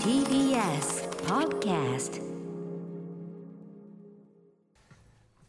TBS Podcast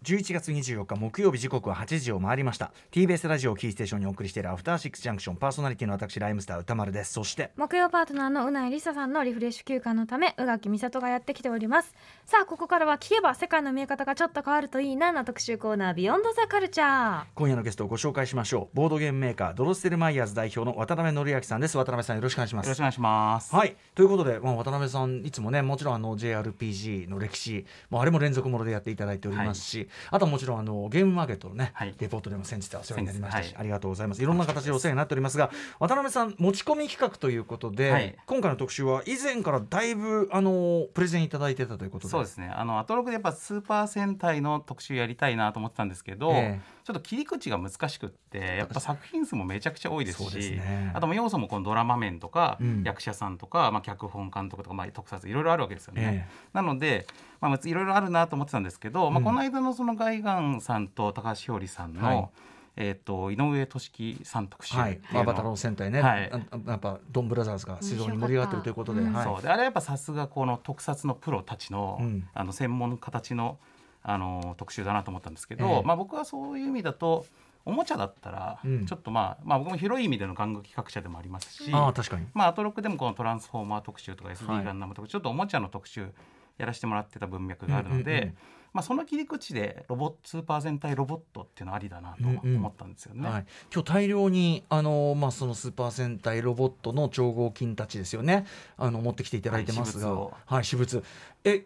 11月24日木曜日時刻は8時を回りました。TBS ラジオをキーステーションにお送りしているアフターシックスジャンクション。パーソナリティの私ライムスター歌丸です。そして木曜パートナーのうないりささんのリフレッシュ休暇のため宇垣美里がやってきております。さあここからは聞けば世界の見え方がちょっと変わるといいなな特集コーナービヨンドザカルチャー。今夜のゲストをご紹介しましょう。ボードゲームメーカードロステルマイヤーズ代表の渡辺則明さんです。渡辺さんよろしくお願いします。よろしくお願いします。はい。ということで、まあ、渡辺さんいつもねもちろんあの JRPG の歴史、まあ、あれも連続ものでやっていただいておりますし、あとはもちろんあのゲームマーケットのね、はい。レポートでも先日はお世話になりましたし、はい。ありがとうございます。いろんな形でお世話になっておりますが渡辺さん持ち込み企画ということで、はい。今回の特集は以前からだいぶあのプレゼンいただいてたということで。そうですね。あのアトロクでやっぱスーパー戦隊の特集やりたいなと思ってたんですけど、えちょっと切り口が難しくって、やっぱ作品数もめちゃくちゃ多いですし、ね。あとも要素もこのドラマ面とか、うん。役者さんとか、まあ脚本監督とか、まあ特撮いろいろあるわけですよね。え。なので。まあ、いろいろあるなと思ってたんですけど、まあ、うん。この間のそのガイガンさんと高橋ひょうりさんの、はい。えっ、と井上俊樹さん特集はい、バタロー戦隊ね、はい。あやっぱドンブラザーズが非常に盛り上がってるということで、うん。はい。そう。であれはやっぱさすがこの特撮のプロたちの,、うん。あの専門家たちのあの特集だなと思ったんですけど、ええ。まあ、僕はそういう意味だとおもちゃだったらうん。ちょっとまあ、まあ僕も広い意味での玩具企画者でもありますし、ああ確かに。まあ、アトロックでもこのトランスフォーマー特集とかはい SD ガンダムとかちょっとおもちゃの特集やらせてもらってた文脈があるので、うんうんうん。まあ、その切り口でロボットスーパー戦隊ロボットっていうのありだなと思ったんですよね。はい、今日大量にあの、まあ、そのスーパー戦隊ロボットの超合金たちですよね。あの持ってきていただいてますが、はいはい、私物。え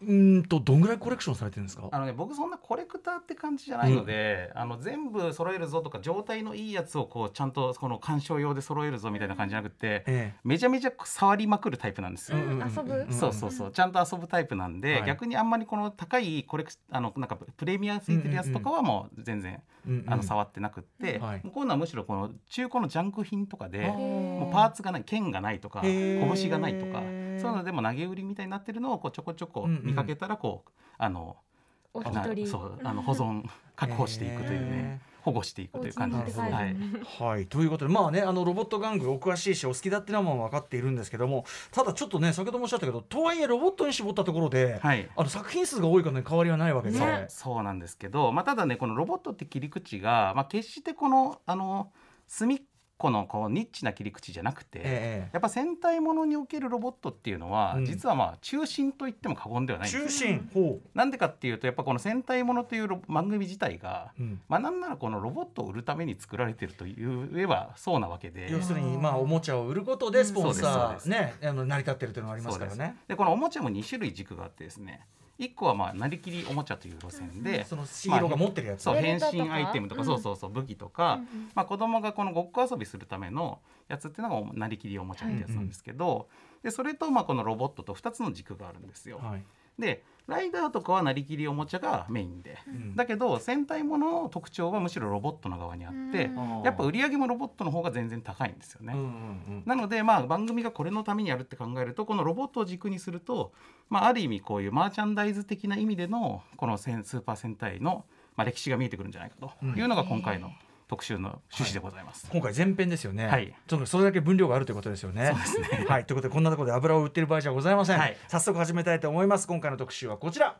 うーんとどんぐらいコレクションされてるんですか？あのね、僕そんなコレクターって感じじゃないので、あの全部揃えるぞとか状態のいいやつをこうちゃんとこの鑑賞用で揃えるぞみたいな感じじゃなくて、えめちゃめちゃ触りまくるタイプなんですよ。うんうんうん遊ぶ？そうそうそう。ちゃんと遊ぶタイプなんで、はい。逆にあんまりこの高いコレクあのなんかプレミアついてるやつとかはもう全然、えうんうん。あの触ってなくって、うんはい。こういうのはむしろこの中古のジャンク品とかでもうパーツがない剣がないとか拳がないとかいうのでも投げ売りみたいになってるのをこうちょこちょこ見かけたらこう、あのお一な人。そうあの保存 確保していくというね保護していくという感じです。はい。はい、ということでまあねあのロボット玩具お詳しいしお好きだっていうのは分かっているんですけどもただちょっとね先ほどもおっしゃったけどとはいえロボットに絞ったところで、はい。あの作品数が多いからね変わりはないわけで、ね。そうなんですけど、まあ、ただねこのロボットって切り口が、まあ、決してこのあの隅っこのこうニッチな切り口じゃなくて、ええやっぱ戦隊ものにおけるロボットっていうのは、うん。実はまあ中心と言っても過言ではないんです。中心ほなんでかっていうとやっぱこの戦隊ものというロ番組自体が、う、うん、まあ、なんならこのロボットを売るために作られてるというえばそうなわけで。要するにまあおもちゃを売ることでスポンサーねあの成り立ってるというのがありますからね。でこのおもちゃも2種類軸があってですね1個はまあなりきりおもちゃという路線で、そのヒーローが持ってるやつ、そうベル変身アイテムとか、うん。そうそうそう武器とか、うんうん。まあ、子供がこのごっこ遊びするためのやつっていうのがなりきりおもちゃってやつなんですけど、でそれとまあこのロボットと2つの軸があるんですよ。はいでライダーとかはなりきりおもちゃがメインで、ん。だけど戦隊ものの特徴はむしろロボットの側にあって、うん。やっぱ売り上げもロボットの方が全然高いんですよね。うんうんうん。なのでまあ番組がこれのためにやるって考えるとこのロボットを軸にすると、まあ、ある意味こういうマーチャンダイズ的な意味でのこの戦スーパー戦隊の、まあ、歴史が見えてくるんじゃないかというのが今回の特集の趣旨でございます。今回前編ですよね。はいちょっとそれだけ分量があるということですよね。そうですねはい、ということでこんなところで油を売ってる場合じゃございません。はい早速始めたいと思います。今回の特集はこちら。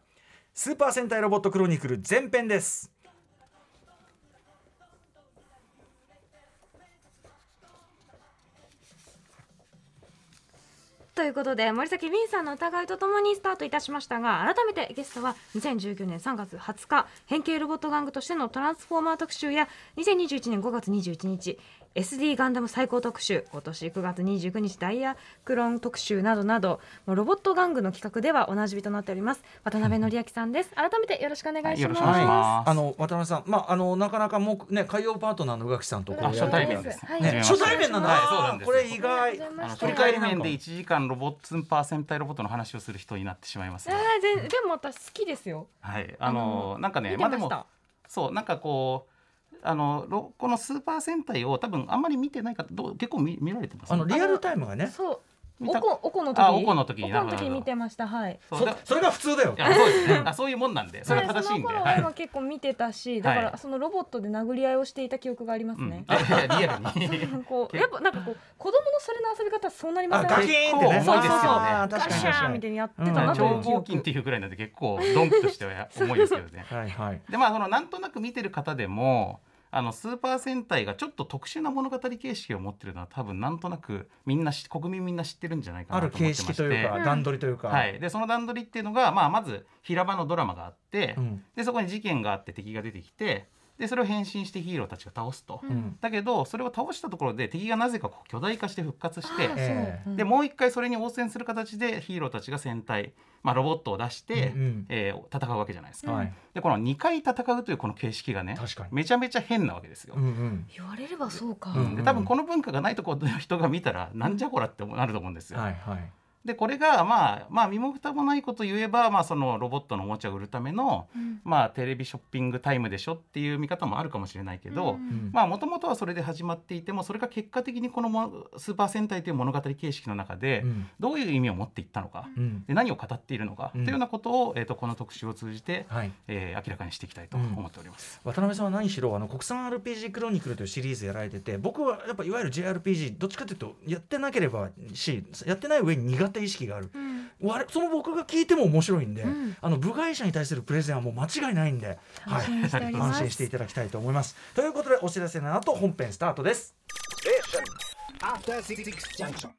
スーパー戦隊ロボットクロニクル前編です。ということで森崎ウィンさんの疑いとともにスタートいたしましたが改めてゲストは2019年3月20日変形ロボット玩具としてのトランスフォーマー特集や2021年5月21日 SD ガンダム最高特集今年9月29日ダイヤクロン特集などなどもうロボット玩具の企画ではおなじみとなっております渡辺則明さんです。改めてよろしくお願いします、はいます。あの渡辺さん、まああのなかなかもうね海洋パートナーの宇垣さんとこうあ初対面です。はい。ね初対面なんだ。はいそうなんですこれ意外。あの振り初対面で返りなんか1時間ロボットスーパー戦隊ロボットの話をする人になってしまいますえが、ー、ででも私好きですよ。はい、あのなんかねまあでもそうなんかこうあのロこのスーパー戦隊を多分あんまり見てない方どう結構見見られてます？あのリアルタイムがね。そう。おこおこの時。あおこの時おこの時見てました。はい。そそそれが普通だよ。そうですね。あそういうもんなんでそれが正しいんで。その結構見てたしだかはい。らそのロボットで殴り合いをしていた記憶がありますうん。ね、あいやリアルに。こうやっぱなんかこう子供のそれの遊び方そうなりませんあガキーンってね。結構重いですよね。あー確かガシャーに確かにンみたいにやってたなとい超う記憶。合金っていうぐらいなんで結構ドンキとしては重いですけどね。はいはい。でまあそのなんとなく見てる方でもあのスーパー戦隊がちょっと特殊な物語形式を持ってるのは多分なんとなくみんなし国民みんな知ってるんじゃないかあるなと思っ形てまして。式というかうん。段取りというか。はい、でその段取りっていうのが、まあ、まず平場のドラマがあって、うん。でそこに事件があって敵が出てきてでそれを変身してヒーローたちが倒すと。うん。だけどそれを倒したところで敵がなぜかこう巨大化して復活してでもう一回それに応戦する形でヒーローたちが戦隊、まあ、ロボットを出して、うんうん。えー戦うわけじゃないですか。はい。でこの2回戦うというこの形式がね確かに。めちゃめちゃ変なわけですよ。うんうん。言われればそうか、うん。で多分この文化がないところの人が見たらなんじゃこらってなると思うんですよ。はいはいでこれがまあまあ身も蓋もないこと言えば、まあ、そのロボットのおもちゃを売るための、うん。まあ、テレビショッピングタイムでしょっていう見方もあるかもしれないけど、まあもともとはそれで始まっていてもそれが結果的にこのもスーパー戦隊という物語形式の中でうん。どういう意味を持っていったのか、うん。で何を語っているのか、うん。というようなことを、えー、とこの特集を通じて、はい。えー明らかにしていきたいと思っております。渡辺さんは何しろあの国産 RPG クロニクルというシリーズやられてて僕はやっぱいわゆる JRPG どっちかというとやってなければしやってない上に苦手意識がある。うん。我その僕が聞いても面白いんで、うん。あの部外者に対するプレゼンはもう間違いないんで、安心しております。安心していただきたいと思います。ということでお知らせの後本編スタートです。After Six Junction.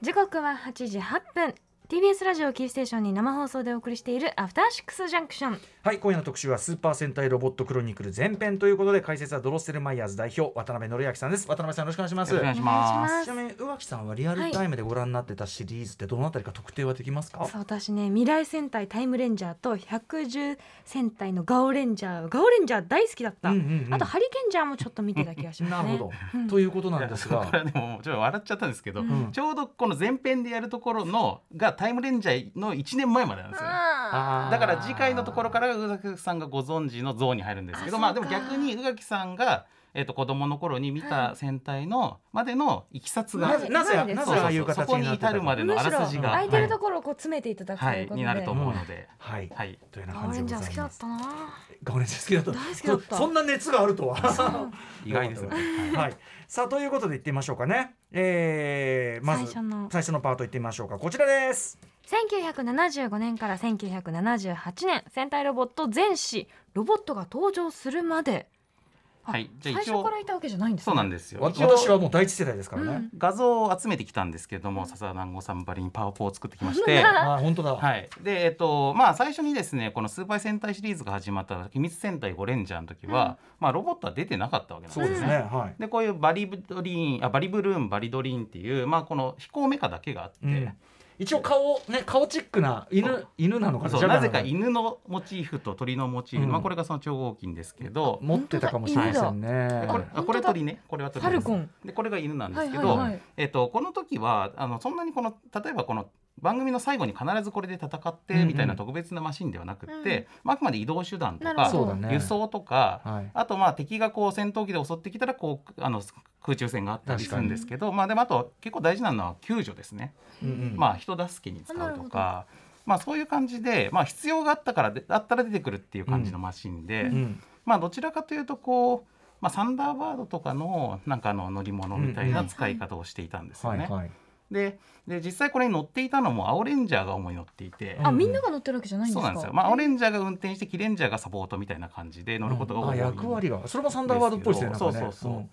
時刻は8時8分。TBS ラジオキーステーションに生放送でお送りしているアフターシックスジャンクションはい今夜の特集はスーパー戦隊ロボットクロニクル前編ということで解説はドロッセルマイヤーズ代表渡辺則明さんです。渡辺さんよろしくお願いします。よろしくお願いします。ちなみに宇垣さんはリアルタイムでご覧になってたシリーズってどのあたりか特定はできますか、そう私ね未来戦隊タイムレンジャーと110戦隊のガオレンジャーガオレンジャー大好きだった、うんうんうん。あとハリケンジャーもちょっと見てた気がしますね。なるほど、うん。ということなんですが。はでもちょっと笑っちゃったんですけど、ん。ちょうどこの前編でやるところのがタイムレンジャーの1年前までなんですよ。だから次回のところから宇垣さんがご存知の像に入るんですけどあまあでも逆に宇垣さんが、えー、と子供の頃に見た戦隊のまでのいきさつが、なぜなぜないですなぜそうそうそうああいう形そこに至るまでのあらすじが、空いてるとはころをこう詰めていただくとはいいうことで、になると思うので、はい、はい、というようなガオ感じレンジャー好きだでございますったな。ガオレンジャー好きだった。大好きだった。そそんな熱があるとは。意外ですね。はい、さあということでいってみましょうかね、えー、まず最初の。最初のパートいってみましょうか。こちらです1975年から1978年戦隊ロボット全史ロボットが登場するまで。あはいじゃあ最一応初からいたわけじゃないんですね。そうなんですよ。私はもう第一世代ですからね、うん。画像を集めてきたんですけれども笹田南郷さんばりにパワポを作ってきまして。あ本当だ、はい、でえっとまあ最初にですねこのスーパー戦隊シリーズが始まった秘密戦隊ゴレンジャーの時は、まあロボットは出てなかったわけなんですね。そうですね、はい。でこういうバリドリーンあバリブルーンバリドリーンっていうまあこの飛行メカだけがあって、うん一応顔ね顔チックな犬犬なのかな？なぜか犬のモチーフと鳥のモチーフ、うん。まあこれがその超合金ですけど、持ってたかもしれませんね。でこれあこれ鳥ね。これは鳥です。ファルコン。でこれが犬なんですけど、はいはいはい。えっとこの時はあのそんなにこの例えばこの番組の最後に必ずこれで戦ってみたいな特別なマシンではなくって、まあ、あくまで移動手段とか輸送とか、はい。あとまあ敵がこう戦闘機で襲ってきたらこうあの空中戦があったりするんですけど、まあ、でもあと結構大事なのは救助ですね、うんうん。まあ、人助けに使うとか。まあ、そういう感じで、まあ、必要があったからであったら出てくるっていう感じのマシンで、うんまあ、どちらかというとこう、まあ、サンダーバードとかのなんかあの乗り物みたいな使い方をしていたんですよね。でで実際これに乗っていたのも青レンジャーが主に乗っていて、あみんなが乗ってるわけじゃないんですか？そうなんですよ、まあ、青レンジャーが運転してキレンジャーがサポートみたいな感じで乗ることが多あい、役割が。それもサンダーバードっぽいですねそうそうそう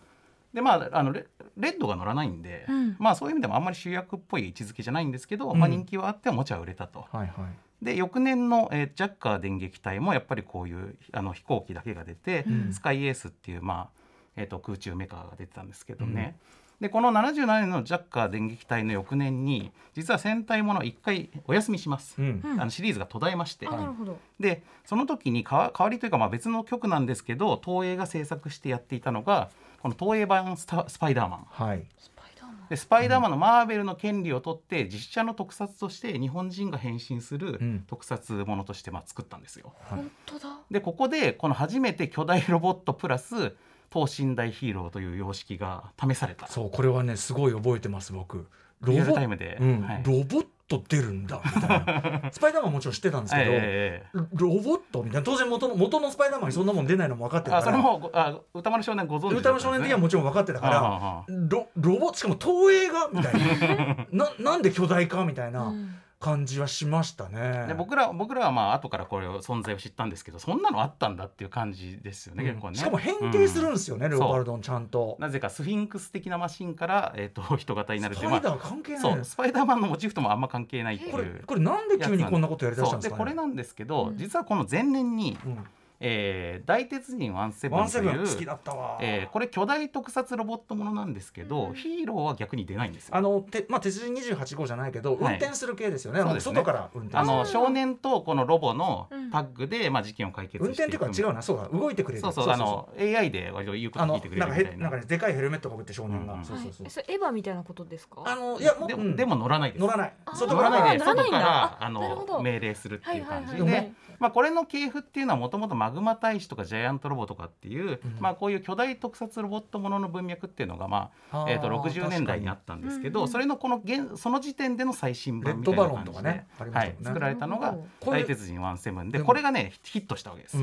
でまああのレレッドが乗らないんで、うん。まあそういう意味でもあんまり主役っぽい位置づけじゃないんですけど、うん。まあ、人気はあっておもちゃは売れたと。はいはい。で翌年の、えージャッカー電撃隊もやっぱりこういうあの飛行機だけが出て、うん。スカイエースっていう、まあえー、と空中メカが出てたんですけどね、でこの77年のジャッカー電撃隊の翌年に実は戦隊もの1回お休みします、うん。うん。あのシリーズが途絶えまして、あなるほど。でその時にかわ代わりというかまあ別の曲なんですけど東映が制作してやっていたのがこの東映版スタ「スパイダーマン」はい。スパイダーマン。でスパイダーマンのマーベルの権利を取って実写の特撮として日本人が変身するうん。特撮ものとしてまあ作ったんですよ。はい。本当だ。でここでこの初めて巨大ロボットプラス等身大ヒーローという様式が試された。そうこれはねすごい覚えてます僕。ロボリアルタイムで、うん。はい。ロボット出るんだみたいな。スパイダーマンもちろん知ってたんですけど、ええええロボット？みたいな。当然元の元のスパイダーマンにそんなもん出ないのも分かってるから。あそれもごあ歌丸少年ご存知歌の少年的にはもちろん分かってたから、ロロボしかも東映が？みたいな。ななんで巨大化？みたいな感じはしましたね。で僕ら僕らはまあ後からこれを存在を知ったんですけどそんなのあったんだっていう感じですよね、うん。結構ね。しかも変形するんですよね、うん。レオパルドンちゃんと。なぜかスフィンクス的なマシンから、えー、と人型になるっていうスパイダー関係ないそう。スパイダーマンのモチーフともあんま関係ないっていう。これこれなんで急にこんなことやりだしたんですかね。でこれなんですけど、うん。実はこの前年に、うんえー大鉄人ワンセブワンという好きだったわ。えーこれ巨大特撮ロボットものなんですけど、うん。ヒーローは逆に出ないんですよ。あのてまあ鉄人28号じゃないけど、運はい。転する系ですよね。ね。外から運転。あの少年とこのロボのうん。タッグで、まあ、事件を解決運していく。転っていうか違うな、そうだ。動いてくれる。そうそうあの AI で割と言うこと聞いてくれなんかるみたいな。へなんかねでかいヘルメットかぶって少年が、うん。うんそうそうそう。はい、。それエヴァみたいなことですか？あのいやもうでうんでも乗らないです。乗らない。外から乗らないで乗らないんだ。外からあの命令するっていう感じで、はいはいはいはいまあ、これの系譜っていうのはもともとマグマ大使とかジャイアントロボとかっていう、うん。まあ、こういう巨大特撮ロボットものの文脈っていうのが、まあえー、と60年代にあったんですけど、それのこの現その時点での最新版みたいな感じで、バロンとかねありまはい作られたのが大鉄人ワンセブンででもこれがねヒットしたわけです。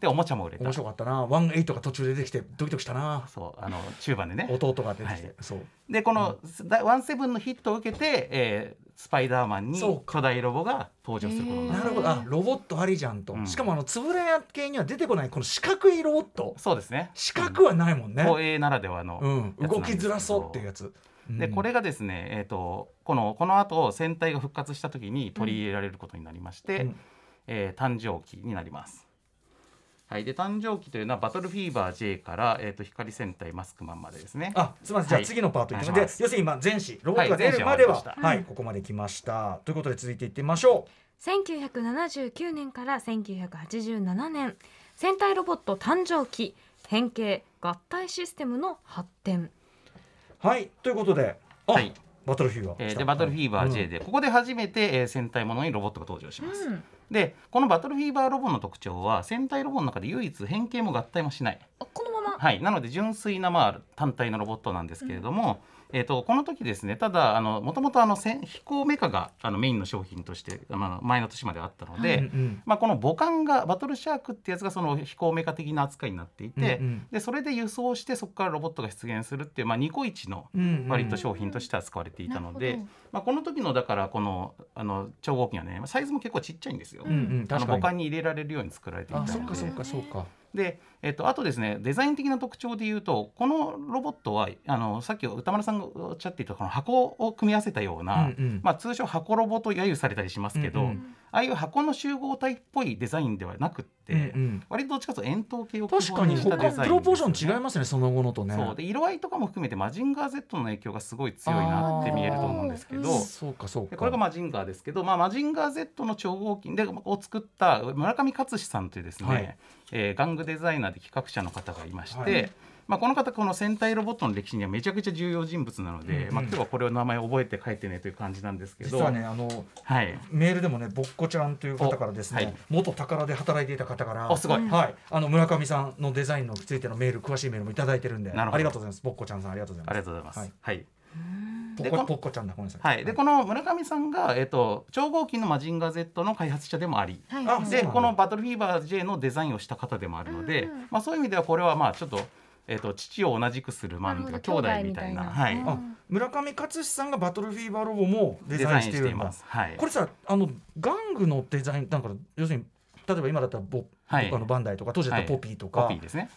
でおもちゃも売れた。面白かったな。ワンエイトが途中で出てきてドキドキしたな。そうあの中盤でね。弟が出てきて。でこのだワンセブンのヒットを受けて、えースパイダーマンに巨大ロボが登場することになるなるほど。あロボットありじゃんと。うんしかもあのつぶれ屋系には出てこないこの四角いロボット。そうですね四角はないもんね。東映ならではのうん。動きづらそうっていうやつ。でこれがですね、えー、とこのこの後戦隊が復活した時に取り入れられることになりまして、うんえー誕生期になります。はい、で誕生期というのはバトルフィーバー J から、えー、と光戦隊マスクマンまでですね。あすみません。じゃあはい次のパートいってみお願いします。で要するに今前史ロボットが出るまでははい。はい、うんここまで来ました。ということで続いていってみましょ1979年から1987年。戦隊ロボット誕生期変形合体システムの発展。うはい。ということであ、はい。バトルフィーバー、えーでバトルフィーバー J で、で、ここで初めて、えー戦隊ものにロボットが登場します。うんでこのバトルフィーバーロボの特徴は戦隊ロボの中で唯一変形も合体もしない。あこのままはい、なので純粋な、まあ、単体のロボットなんですけれども、えー、とこの時ですねただもともと飛行メカがあのメインの商品として、まあ、前の年まであったので、うんうん。まあ、この母艦がバトルシャークってやつがその飛行メカ的な扱いになっていて、うんうん。でそれで輸送してそこからロボットが出現するっていう、まあ、ニコイチのうんうん。割と商品として扱われていたので、なるほど。まあ、この時のだからこのあの超合金はねサイズも結構ちっちゃいんですよ。うんうんあの母艦に入れられるように作られていたあので。そっかそっかそっかで、えっと、あとですねデザイン的な特徴で言うとこのロボットはあのさっき歌丸さんがおっしゃっていたこの箱を組み合わせたような、うんうん。まあ、通称箱ロボと揶揄されたりしますけど、うんうんああいう箱の集合体っぽいデザインではなくって、うんうん。割とどっちかというと円筒形を基確かに本にしたデ他ザインプロポーション違いますねその後のとね。そう。で色合いとかも含めてマジンガー Z の影響がすごい強いなって見えると思うんですけど。そうかそうか。でこれがマジンガーですけど、まあ、マジンガー Z の超合金でを作った村上勝さんというですね、はい。えー玩具デザイナーで企画者の方がいまして、はいまあ、この方この戦隊ロボットの歴史にはめちゃくちゃ重要人物なので、うんうんまあ、今日はこれを名前覚えて書いてねという感じなんですけど実はねあのはい、メールでもねぼっこちゃんという方からですね、おはい。元宝で働いていた方からおすごい、はい、あの村上さんのデザインのついてのメール詳しいメールもいただいてるんでなるほど。ありがとうございます。ぼっこちゃんさんありがとうございます。ありがとうございます。はい。はい。ぽでこちゃんだ。ごめんなさい。はい、でこの村上さんが、えっと超合金のマジンガー Z の開発者でもあり、はい。あでこのバトルフィーバー J のデザインをした方でもあるので、まあ、そういう意味ではこれはまあちょっと,、えっと父を同じくするマンとか兄弟みたいな。はい、あ村上勝さんがバトルフィーバーロボもデデザインしてるんだしています。はい、これさあの玩具のデザインなんか要するに例えば今だったらボ、はい。とかのバンダイとか当時だったらポピーとか、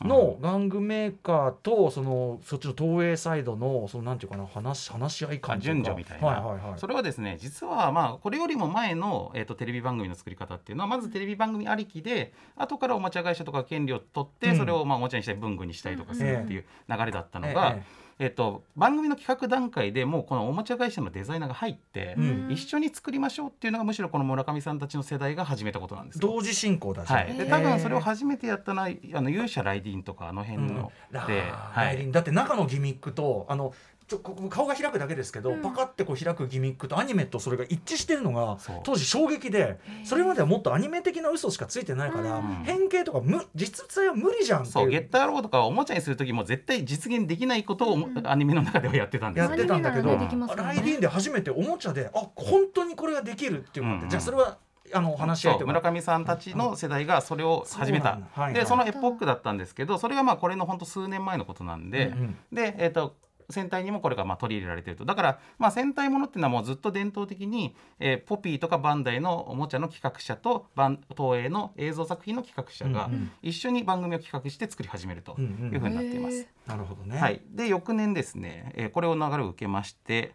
の玩具メーカーとそのそっちの東映サイドのそのなんていうかな話話し合いあ感順序みたいな、はいはいはい。それはですね実はまあこれよりも前の、えー、とテレビ番組の作り方っていうのはまずテレビ番組ありきで後からおもちゃ会社とか権利を取って、うん。それをまあおもちゃにしたり文具にしたりとかするっていう流れだったのが、ええっと番組の企画段階でもうこのおもちゃ会社のデザイナーが入って、うん。一緒に作りましょうっていうのがむしろこの村上さんたちの世代が始めたことなんですよ。同時進行だし、はい、で多分それを初めてやったのはあの勇者ライディーンとかあの辺の、うん。で、ライディン。だって中のギミックとあのちょここ顔が開くだけですけど、うん。パカってこう開くギミックとアニメとそれが一致してるのが当時衝撃でそれまではもっとアニメ的な嘘しかついてないから、うん。変形とかむ実際は無理じゃんそうゲッターロボとかおもちゃにする時も絶対実現できないことをうん。アニメの中ではやってたんですやよってたんだけど、ねライディーンで初めておもちゃであ本当にこれができるっていうのって、うん。じゃあそれはあの話し合い村上さんたちの世代がそれを始めたそうなんだ。はいはい。でそのエポックだったんですけどそれがまあこれの本当数年前のことなんで、うんで、えー、と戦隊にもこれがまあ取り入れられていると。だからまあ戦隊ものっていうのはもうずっと伝統的に、えーポピーとかバンダイのおもちゃの企画者とバン東映の映像作品の企画者が一緒に番組を企画して作り始めるというふうになっています。なるほどね、はい、で翌年ですね、えーこれを流れを受けまして、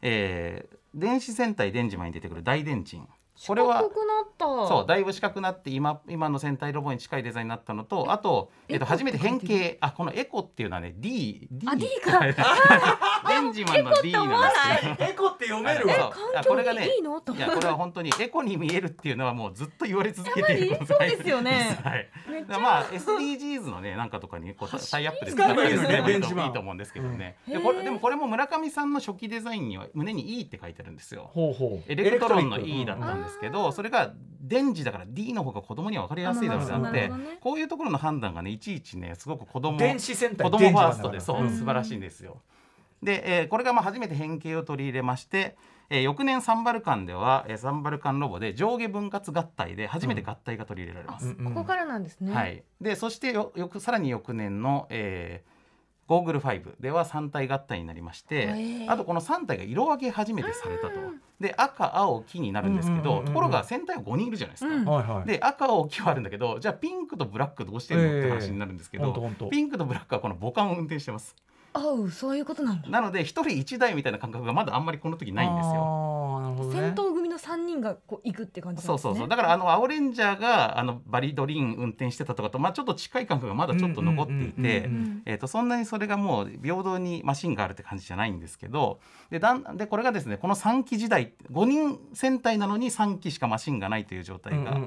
えー電子戦隊デンジマンに出てくる大電鎮これは四角くなった。そうだいぶ四角くなって今今の戦隊ロボに近いデザインになったのとあと,、えっと初めて変形あこのエコっていうのはね D, D あ D か。デンジマンの D なんですよ。エコって読めるわ。あこれがねいいの？と。いやこれは本当にエコに見えるっていうのはもうずっと言われ続けているそうですよね。はい。まあ SDGs のねなんかとかにこうタイアップで使えばいいのね。使えばいいと思うんですけどね。うん。でこれでもこれも村上さんの初期デザインには胸に E って書いてあるんですよ。ほうほう。エレクトロンの E クだったんですけど、それが電磁だから D の方が子供には分かりやすいだろうってなってこういうところの判断がねいちいちねすごく子供電子戦隊子供ファーストでそう、うん素晴らしいんですよ。で、えーこれがまあ初めて変形を取り入れまして、えー翌年サンバルカンでは、えーサンバルカンロボで上下分割合体で初めて合体が取り入れられます。うんうん。ここからなんですね。はい、でそしてよよくさらに翌年の、えーゴーグル5では3体合体になりまして、あとこの3体が色分け初めてされたと。うん。で赤青黄になるんですけど、うんうんうんうん。ところが戦隊は5人いるじゃないですか。うんはい。はいで赤青黄はあるんだけどじゃあピンクとブラックどうしてるのって話になるんですけど、ほんとほんと。ピンクとブラックはこの母艦を運転してます。あうそういうことなんだなので一人一台みたいな感覚がまだあんまりこの時ないんですよ。ね。戦闘組人がこう行くって感じなそうんですね。そうそうだからあの青レンジャーがあのバリドリーン運転してたとかと、まあ、ちょっと近い感覚がまだちょっと残っていてそんなにそれがもう平等にマシンがあるって感じじゃないんですけどでだんでこれがですねこの3機時代5人戦隊なのに3機しかマシンがないという状態が、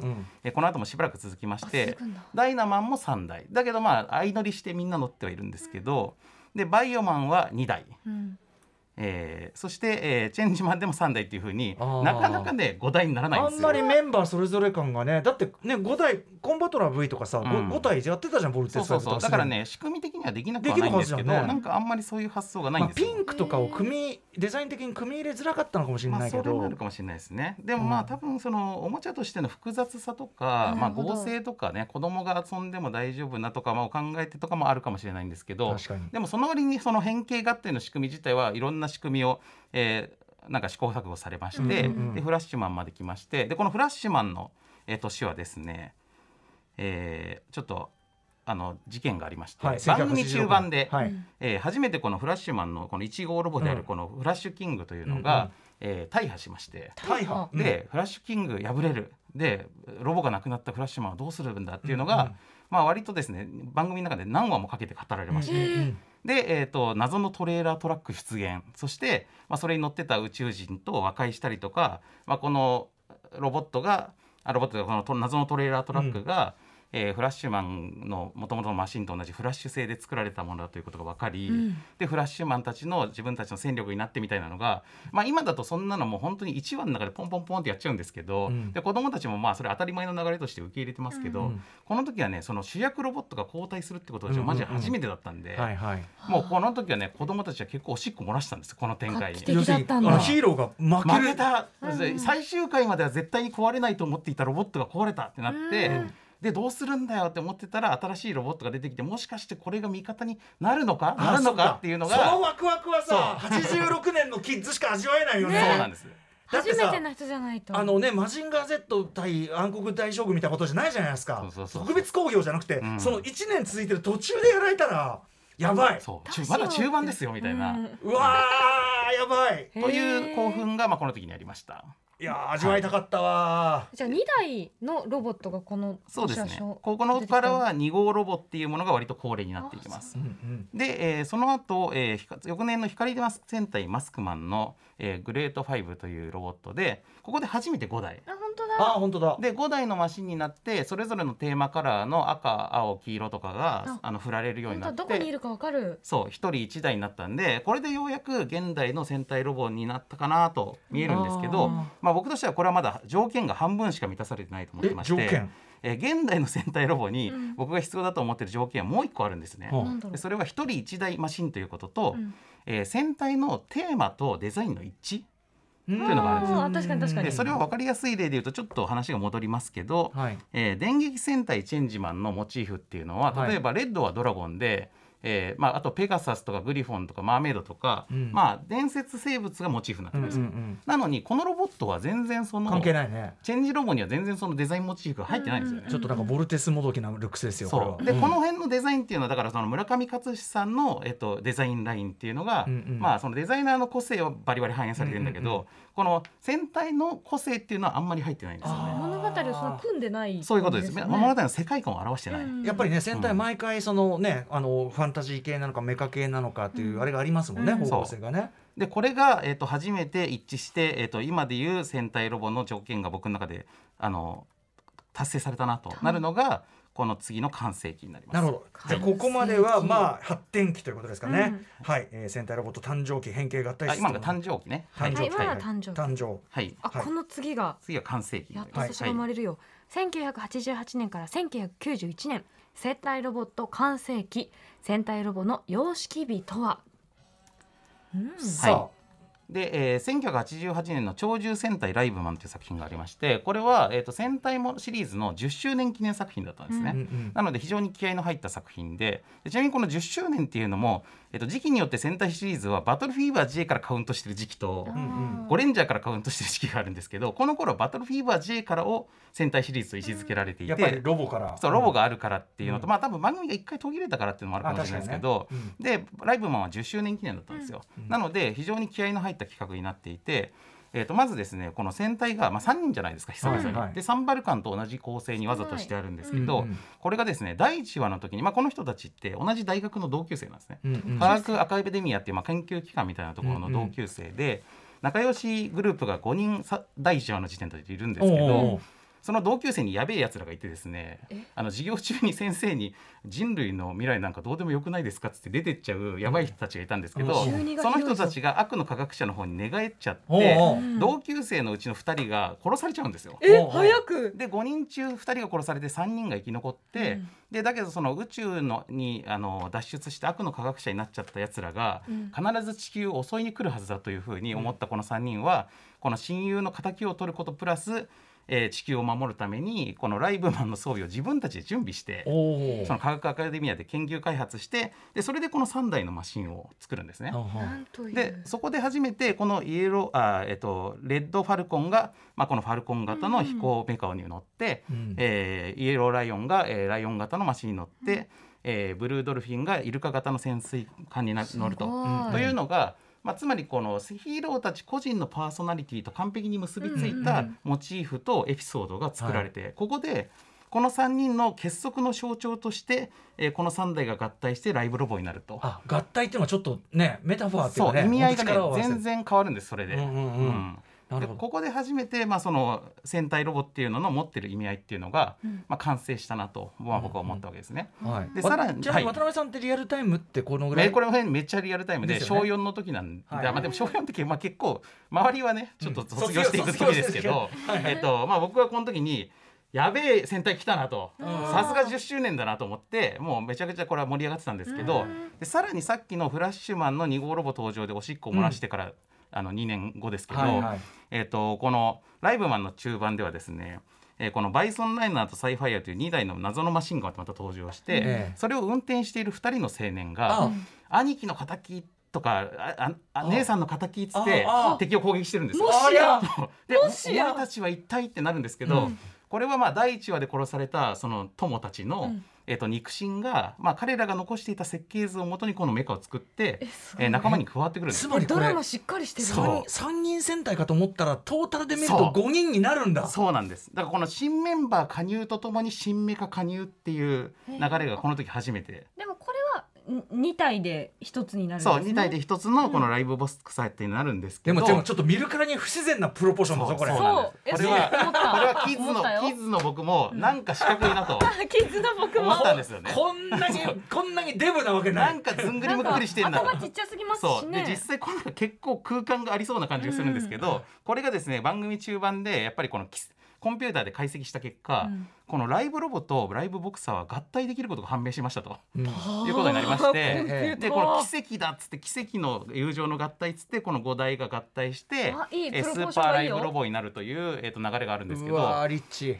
えーこの後もしばらく続きましあてダイナマンも3台。だけどまあ相乗りしてみんな乗ってはいるんですけどでバイオマンは2台。うんえーそして、えーチェンジマンでも3台っていう風にあー。なかなかね5台にならないんあんですよ。まりメンバーそれぞれ感がねだってね5台コンバトラー V とかさ、うん。5, 体やってたじゃんボルテスそうそうそう。だからね仕組み的にはできなくはないんですけどね。なんかあんまりそういう発想がないんまあ、ですよ。ピンクとかを組みデザイン的に組み入れづらかったのかもしれまあ、ないけど、それもあるかもしれないですね。でもまあ、うん。多分そのおもちゃとしての複雑さとか、まあ、合成とかね子供が遊んでも大丈夫なとか、まあ、を考えてとかもあるかもしれないんですけど確かに。でもその割にその変形合体の仕組み自体はいろんな仕組みを、えーなんか試行錯誤されまして、うんうんうん。でフラッシュマンまで来ましてでこのフラッシュマンの、えー年はですね、えーちょっとあの事件がありまして、はい。番組中盤で、はい。うん。えー初めてこのフラッシュマンのこの1号ロボであうん。るこのフラッシュキングというのうんうん。が、えー大破しまして、大破。うん。でフラッシュキング敗れる。でロボがなくなったフラッシュマンはどうするんだっていうのが、うんうん。まあ割とですね番組の中で何話もかけて語られまして、うんうんで、えー、と謎のトレーラートラック出現。そして、まあ、それに乗ってた宇宙人と和解したりとか、まあ、このロボットがロボットがこの謎のトレーラートラックが、えーフラッシュマンのもともとのマシンと同じフラッシュ製で作られたものだということが分かり、うん。でフラッシュマンたちの自分たちの戦力になってみたいなのが、まあ、今だとそんなのもう本当に1話の中でポンポンポンってやっちゃうんですけど、うん。で子供たちもまあそれ当たり前の流れとして受け入れてますけど、うん。この時はねその主役ロボットが交代するってことがマジで初めてだったんで。もうこの時はね子供たちは結構おしっこ漏らしたんですこの展開。にヒーローが負けた、最終回までは絶対に壊れないと思っていたロボットが壊れたってなって、うんでどうするんだよって思ってたら新しいロボットが出てきてもしかしてこれが味方になるのか？あなるのそか。っていうのが。そのワクワクはさ86年のキッズしか味わえないよね。そうなんです。だってさ初めての人じゃないと。あのねマジンガー Z 対暗黒大将軍みたいなことじゃないじゃないですか。特別興行じゃなくて、うん。その1年続いてる途中でやられたらやばい。まだ中盤ですよみたいな、うん。うわーやばい。という興奮がまあこの時にありましたいやー味わいたかったわじゃあ2台のロボットがこのそうですね。ここのからは2号ロボっていうものが割と恒例になっていきます。で、えーその後、えーひか翌年の光マス戦隊マスクマンの、えーグレート5というロボットでここで初めて5台。あ本当あだ本当だ。で5台のマシンになってそれぞれのテーマカラーの赤青黄色とかがあ。あの振られるようになって。どこにいるかわかる。そう1人1台になったんでこれでようやく現代の戦隊ロボになったかなと見えるんですけどまあ、僕としてはこれはまだ条件が半分しか満たされてないと思ってえまして。条件？えー現代の戦隊ロボにうん。僕が必要だと思ってる条件はもう一個あるんですね。う。でそれは1人1台マシンということと、うん。えー戦隊のテーマとデザインの一致というのがあるんです。確かに確かに。でそれは分かりやすい例で言うとちょっと話が戻りますけど、はい。えー電撃戦隊チェンジマンのモチーフっていうのははい。例えばレッドはドラゴンで、えーまあ、あとペガサスとかグリフォンとかマーメイドとか、うん。まあ、伝説生物がモチーフになってうんるんですよ、うんうん。なのにこのロボットは全然その関係ないね。チェンジロボには全然そのデザインモチーフが入ってないんですよね。ちょっとなんかボルテスもどきなルックスですよそう。で、ん。この辺のデザインっていうのはだからその村上勝志さんの、えっと、デザインラインっていうのが、うんうん。まあそのデザイナーの個性はバリバリ反映されてるんだけど、うんうんこの戦隊の個性っていうのはあんまり入ってないんですよね。物語をその組んでないそういうことです。物語の世界観を表してない。うん。やっぱりね戦隊毎回そのねあのファンタジー系なのかメカ系なのかっていうあれがありますもんねうん。方向性がね。でこれが、えっと初めて一致して、えっと今でいう戦隊ロボの条件が僕の中であの達成されたなとなるのが、この次の完成期になります。なるほど。じゃあここまではまあ発展期ということですかね。はい。えー戦隊ロボット誕生期変形合体あ今システムのが誕生期ね。誕生期。はい今のは誕生期。誕生。はい。はい。あこの次が。次は完成期。やっと私が生まれるよ、1988年から1991年戦隊ロボット完成期。戦隊ロボの様式美とは、うん、さで、えー、1988年の「超獣戦隊ライブマン」という作品がありましてこれは、えー、と戦隊もシリーズの10周年記念作品だったんですね。あうんうんなので非常に気合いの入った作品ででちなみにこの10周年っていうのも、えっと時期によって戦隊シリーズはバトルフィーバー J からカウントしてる時期とんうん。ゴレンジャーからカウントしてる時期があるんですけどこの頃はバトルフィーバー J からを戦隊シリーズと位置づけられていて、やっぱりロボから。そうロボがあるからっていうのと、うん。まあ多分番組が一回途切れたからっていうのもあるかもしれないですけど、あ確かでライブマンは10周年記念だったんですよ、うん。なので非常に気合いの入った企画になっていて、えー、とまずですねこの戦隊が、まあ、3人じゃないですか久々に、はい。はいでサンバルカンと同じ構成にわざとしてあるんですけど、これがですね第1話の時に、まあ、この人たちって同じ大学の同級生なんですね。うんうん。科学アカデミアっていうまあ研究機関みたいなところの同級生で、仲良しグループが5人さ第1話の時点でいるんですけど。その同級生にやべえやつらがいてですねあの授業中に先生に人類の未来なんかどうでもよくないですかっつって出てっちゃうやばい人たちがいたんですけど、うん。12がその人たちが悪の科学者の方に寝返っちゃっておうん。同級生のうちの2人が殺されちゃうんですよ。え？早く。で5人中2人が殺されて3人が生き残って、うん。でだけどその宇宙のにあの脱出して悪の科学者になっちゃったやつらが、うん。必ず地球を襲いに来るはずだというふうに思ったこの3人は、この親友の敵を取ることプラス、えー地球を守るためにこのライブマンの装備を自分たちで準備しておおその科学アカデミアで研究開発してでそれでこの3台のマシンを作るんですね。でそこで初めてこのイエローあ、えっと、レッドファルコンが、まあ、このファルコン型の飛行メカに乗って、うん。えーイエローライオンが、えーライオン型のマシンに乗って、えーブルードルフィンがイルカ型の潜水艦にな乗ると。というのが、まあ、つまりこのヒーローたち個人のパーソナリティと完璧に結びついたモチーフとエピソードが作られて、ここでこの3人の結束の象徴として、えーこの3台が合体してライブロボになると。あ合体っていうのはちょっとねメタファーっていうそうかね意味合いがね全然変わるんですそれで。うんうんうん。うんでここで初めて、まあ、その戦隊ロボっていうのの持ってる意味合いっていうのが、うん。まあ、完成したなと、まあ、僕は思ったわけですね。はい。でさらにちなみにはい。渡辺さんってリアルタイムってこのぐらい？えこれもめっちゃリアルタイムでね。4の時なんで、はい。まあ、でも小4の時、まあ、結構周りはねちょっとうん卒業していく時期ですけど、えっとまあ、僕はこの時にやべえ戦隊来たなと。さすが10周年だなと思ってもうめちゃくちゃこれは盛り上がってたんですけどでさらにさっきのフラッシュマンの2号ロボ登場でおしっこを漏らしてから、あの2年後ですけど、はいはい。えー、とこのライブマンの中盤ではですね、えーこのバイソンライナーとサイファイアという2台の謎のマシンがまた登場して、ええ。それを運転している2人の青年があ兄貴の敵とかあああ姉さんの敵っつって敵を攻撃してるんですよ。でお前たちは一体ってなるんですけど、これはまあ第1話で殺されたその友たちの、うん。えー、と肉親が、まあ、彼らが残していた設計図をもとにこのメカを作ってええー仲間に加わってくるんです。よ。つまりドラマしっかりしてるそう。三人戦隊かと思ったらトータルで見るとそう。5人になるんだ。そうなんです。だからこの新メンバー加入とともに新メカ加入っていう流れがこの時初めて。でもこれは2体で一つになるんですそうね2体で一つのこのライブボックスサイトになるんですけど、でもでもちょっと見るからに不自然なプロポーションだぞこれ。そう。なんそう。ですこれはこれはキッズのキッズの僕もなんか四角いなと。キッズの僕も。思ったんですよね。こんなにこんなにデブなわけなないんかずんぐりむっくりしてんだ頭ちっちゃすぎますそう。でしね実際この中結構空間がありそうな感じがするんですけど、これがですね番組中盤でやっぱりこのキスコンピューターで解析した結果、うんこのライブロボとライブボクサーは合体できることが判明しましたと。うん。いうことになりましてでこの奇跡だっつって奇跡の友情の合体っつってこの5台が合体してスーパーライブロボになるという、えー、と流れがあるんですけど。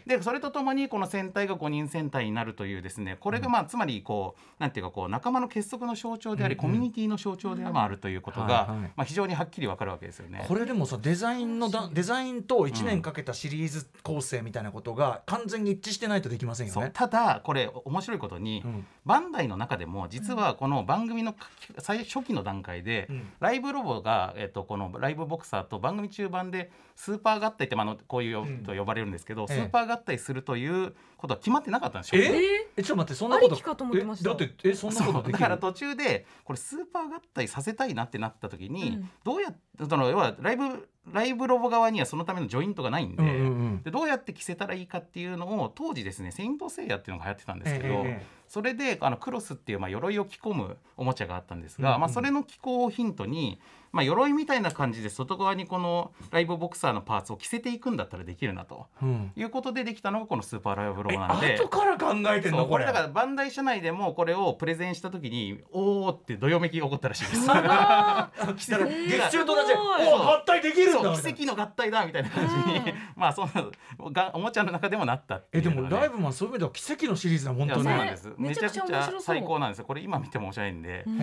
でそれとともにこの戦隊が5人戦隊になるというですねこれがまあつまりこうなんていうかこう仲間の結束の象徴であり、うん。コミュニティの象徴でもあるということが、まあ、非常にはっきりわかるわけですよね。これでもさデザインのだデザインと1年かけたシリーズ構成みたいなことが完全に一致してないとできませんよね。ただこれ面白いことに、うん。バンダイの中でも実はこの番組の最初期の段階で、うん。ライブロボが、えっと、このライブボクサーと番組中盤でスーパー合体って、まああのこういううん。と呼ばれるんですけど、ええ。スーパー合体するということは決まってなかったんですよ。え？え？ちょっと待ってそんなこと。ありきかと思ってました。えだってえそんなことできる？そうだから途中でこれスーパー合体させたいなってなった時に、うん。どうやってその要はライブライブロボ側にはそのためのジョイントがないんで,、うんうんうん。でどうやって着せたらいいかっていうのを当時ですね「セイント・セイヤ」っていうのが流行ってたんですけど、えええそれであのクロスっていう、まあ、鎧を着込むおもちゃがあったんですが、うんうんまあ、それの機構をヒントに、まあ、鎧みたいな感じで外側にこのライブボクサーのパーツを着せていくんだったらできるなとえうん。いうことでできたのがこのスーパーライブロえボなんで。後から考えてんのこれ。れだからバンダイ社内でもこれをプレゼンした時におおってどよめきが起こったらしいです。だか ら月中と同じ。合体できるんだ奇跡の合体だみたいな感じに、まあそんながおもちゃの中でもなったえでもライブマンそういう意味では奇跡のシリーズだ本当に。そうなんです、めちゃくちゃ最高なんですよ。これ今見ても面白いんで、はい見て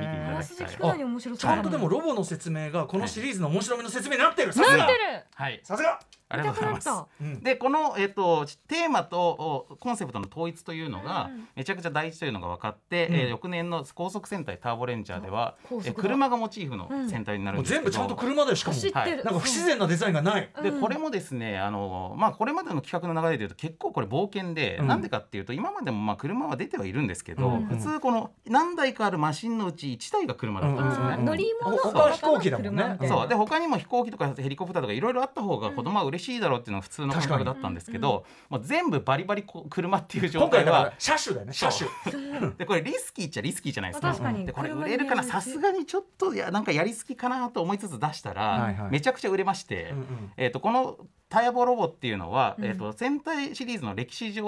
見ていたあだきたい。ちゃんとでもロボの説明がこのシリーズの面白みの説明になってる。さすがなってる。はいさすがありがとうございます。でこの、えっとテーマとおコンセプトの統一というのがうん。めちゃくちゃ大事というのが分かって、うん。えー翌年の高速戦隊ターボレンジャーでは、えー車がモチーフの戦隊になるんですけど、全部ちゃんと車だよしかも。走ってる、なんか不自然なデザインがない。でうん。これもですねあの、まあ、これまでの企画の流れでいうと結構これ冒険でうん。なんでかっていうと今までもまあ車は出てはいるんですけど、うん。普通この何台かあるマシンのうち1台が車だったんですよね。乗り物他は飛行機だもんねそうで他にも飛行機とかヘリコプターとかいろいろあった方が子供は嬉しいだろうっていうのが普通の感覚だったんですけど、もう全部バリバリこ車っていう状態今回だからは車種だよね。車種。でこれリスキーっちゃリスキーじゃないですか。確かに。でこれ売れるかな？さすがにちょっといやなんかやりすぎかなと思いつつ出したら、はいはい。めちゃくちゃ売れまして、うんうん。えー、とこのタイヤボロボっていうのは、うん。えー、と戦隊シリーズの歴史上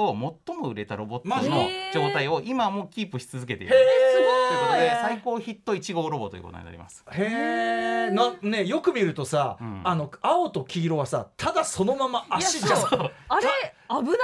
最も売れたロボットの状態を今もキープし続けている。へということでえ最高ヒット1号ロボということになります。へえなねよく見るとさ、うん。あの青と黄色はさただそのまま足じゃん。あれ危なくね？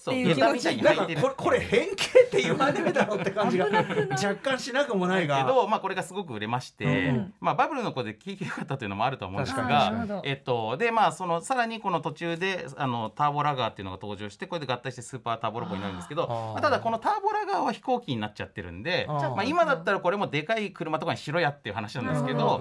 っていう気持ちそうだからこれこれ変形って言われるだろうって感じが。若干しなくもないが。けど、まあ、これがすごく売れまして、うん。まあ、バブルの子で景気良かったというのもあると思うんですが、えっと、でまあそのさらにこの途中であのターボラガーっていうのが登場してこれで合体してスーパーターボロボになるんですけどまあただこのターボラガーは飛行機になっちゃってるんでまあ、今だったらこれもでかい車とかにしろやっていう話なんですけど、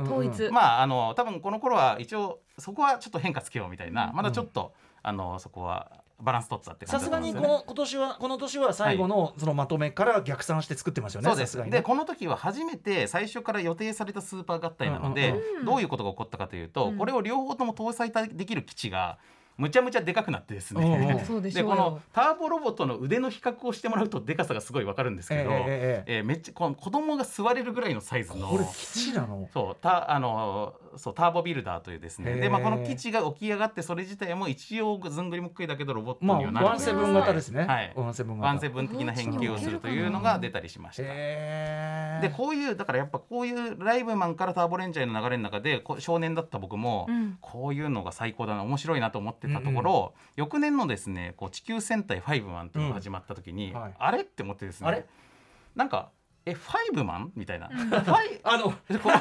まああの多分この頃は一応そこはちょっと変化つけようみたいな、まだちょっとあのそこはバランス取ってたって感さす。がにこの今年はこの年は最後のそのまとめから逆算して作ってますよね。そうです。でこの時は初めて最初から予定されたスーパー合体なので、うんうんうん。どういうことが起こったかというと、うん。これを両方とも搭載できる基地がむちゃむちゃでかくなってですね、でこのターボロボットの腕の比較をしてもらうとでかさがすごいわかるんですけど、ええええええ。ーめっちゃこの子供が座れるぐらいのサイズの。これ基地なの？そうたあのそうターボビルダーというですね。で、まあ、この基地が起き上がってそれ自体も一応ずんぐりむっくりだけどロボットまあにはなるワンセブン型ですね。はい。ワンセブン型。ワンセブン的な変形をするというのが出たりしました。でこういうだからやっぱこういうライブマンからターボレンジャーの流れの中でこう少年だった僕も、うん。こういうのが最高だな面白いなと思ってたところ、翌年のですねこう地球戦隊ファイブマンっていうのが始まった時に、うんはい。あれって思ってですねあれ？なんかえファイブマン？みたいな、ファイあのこれこれ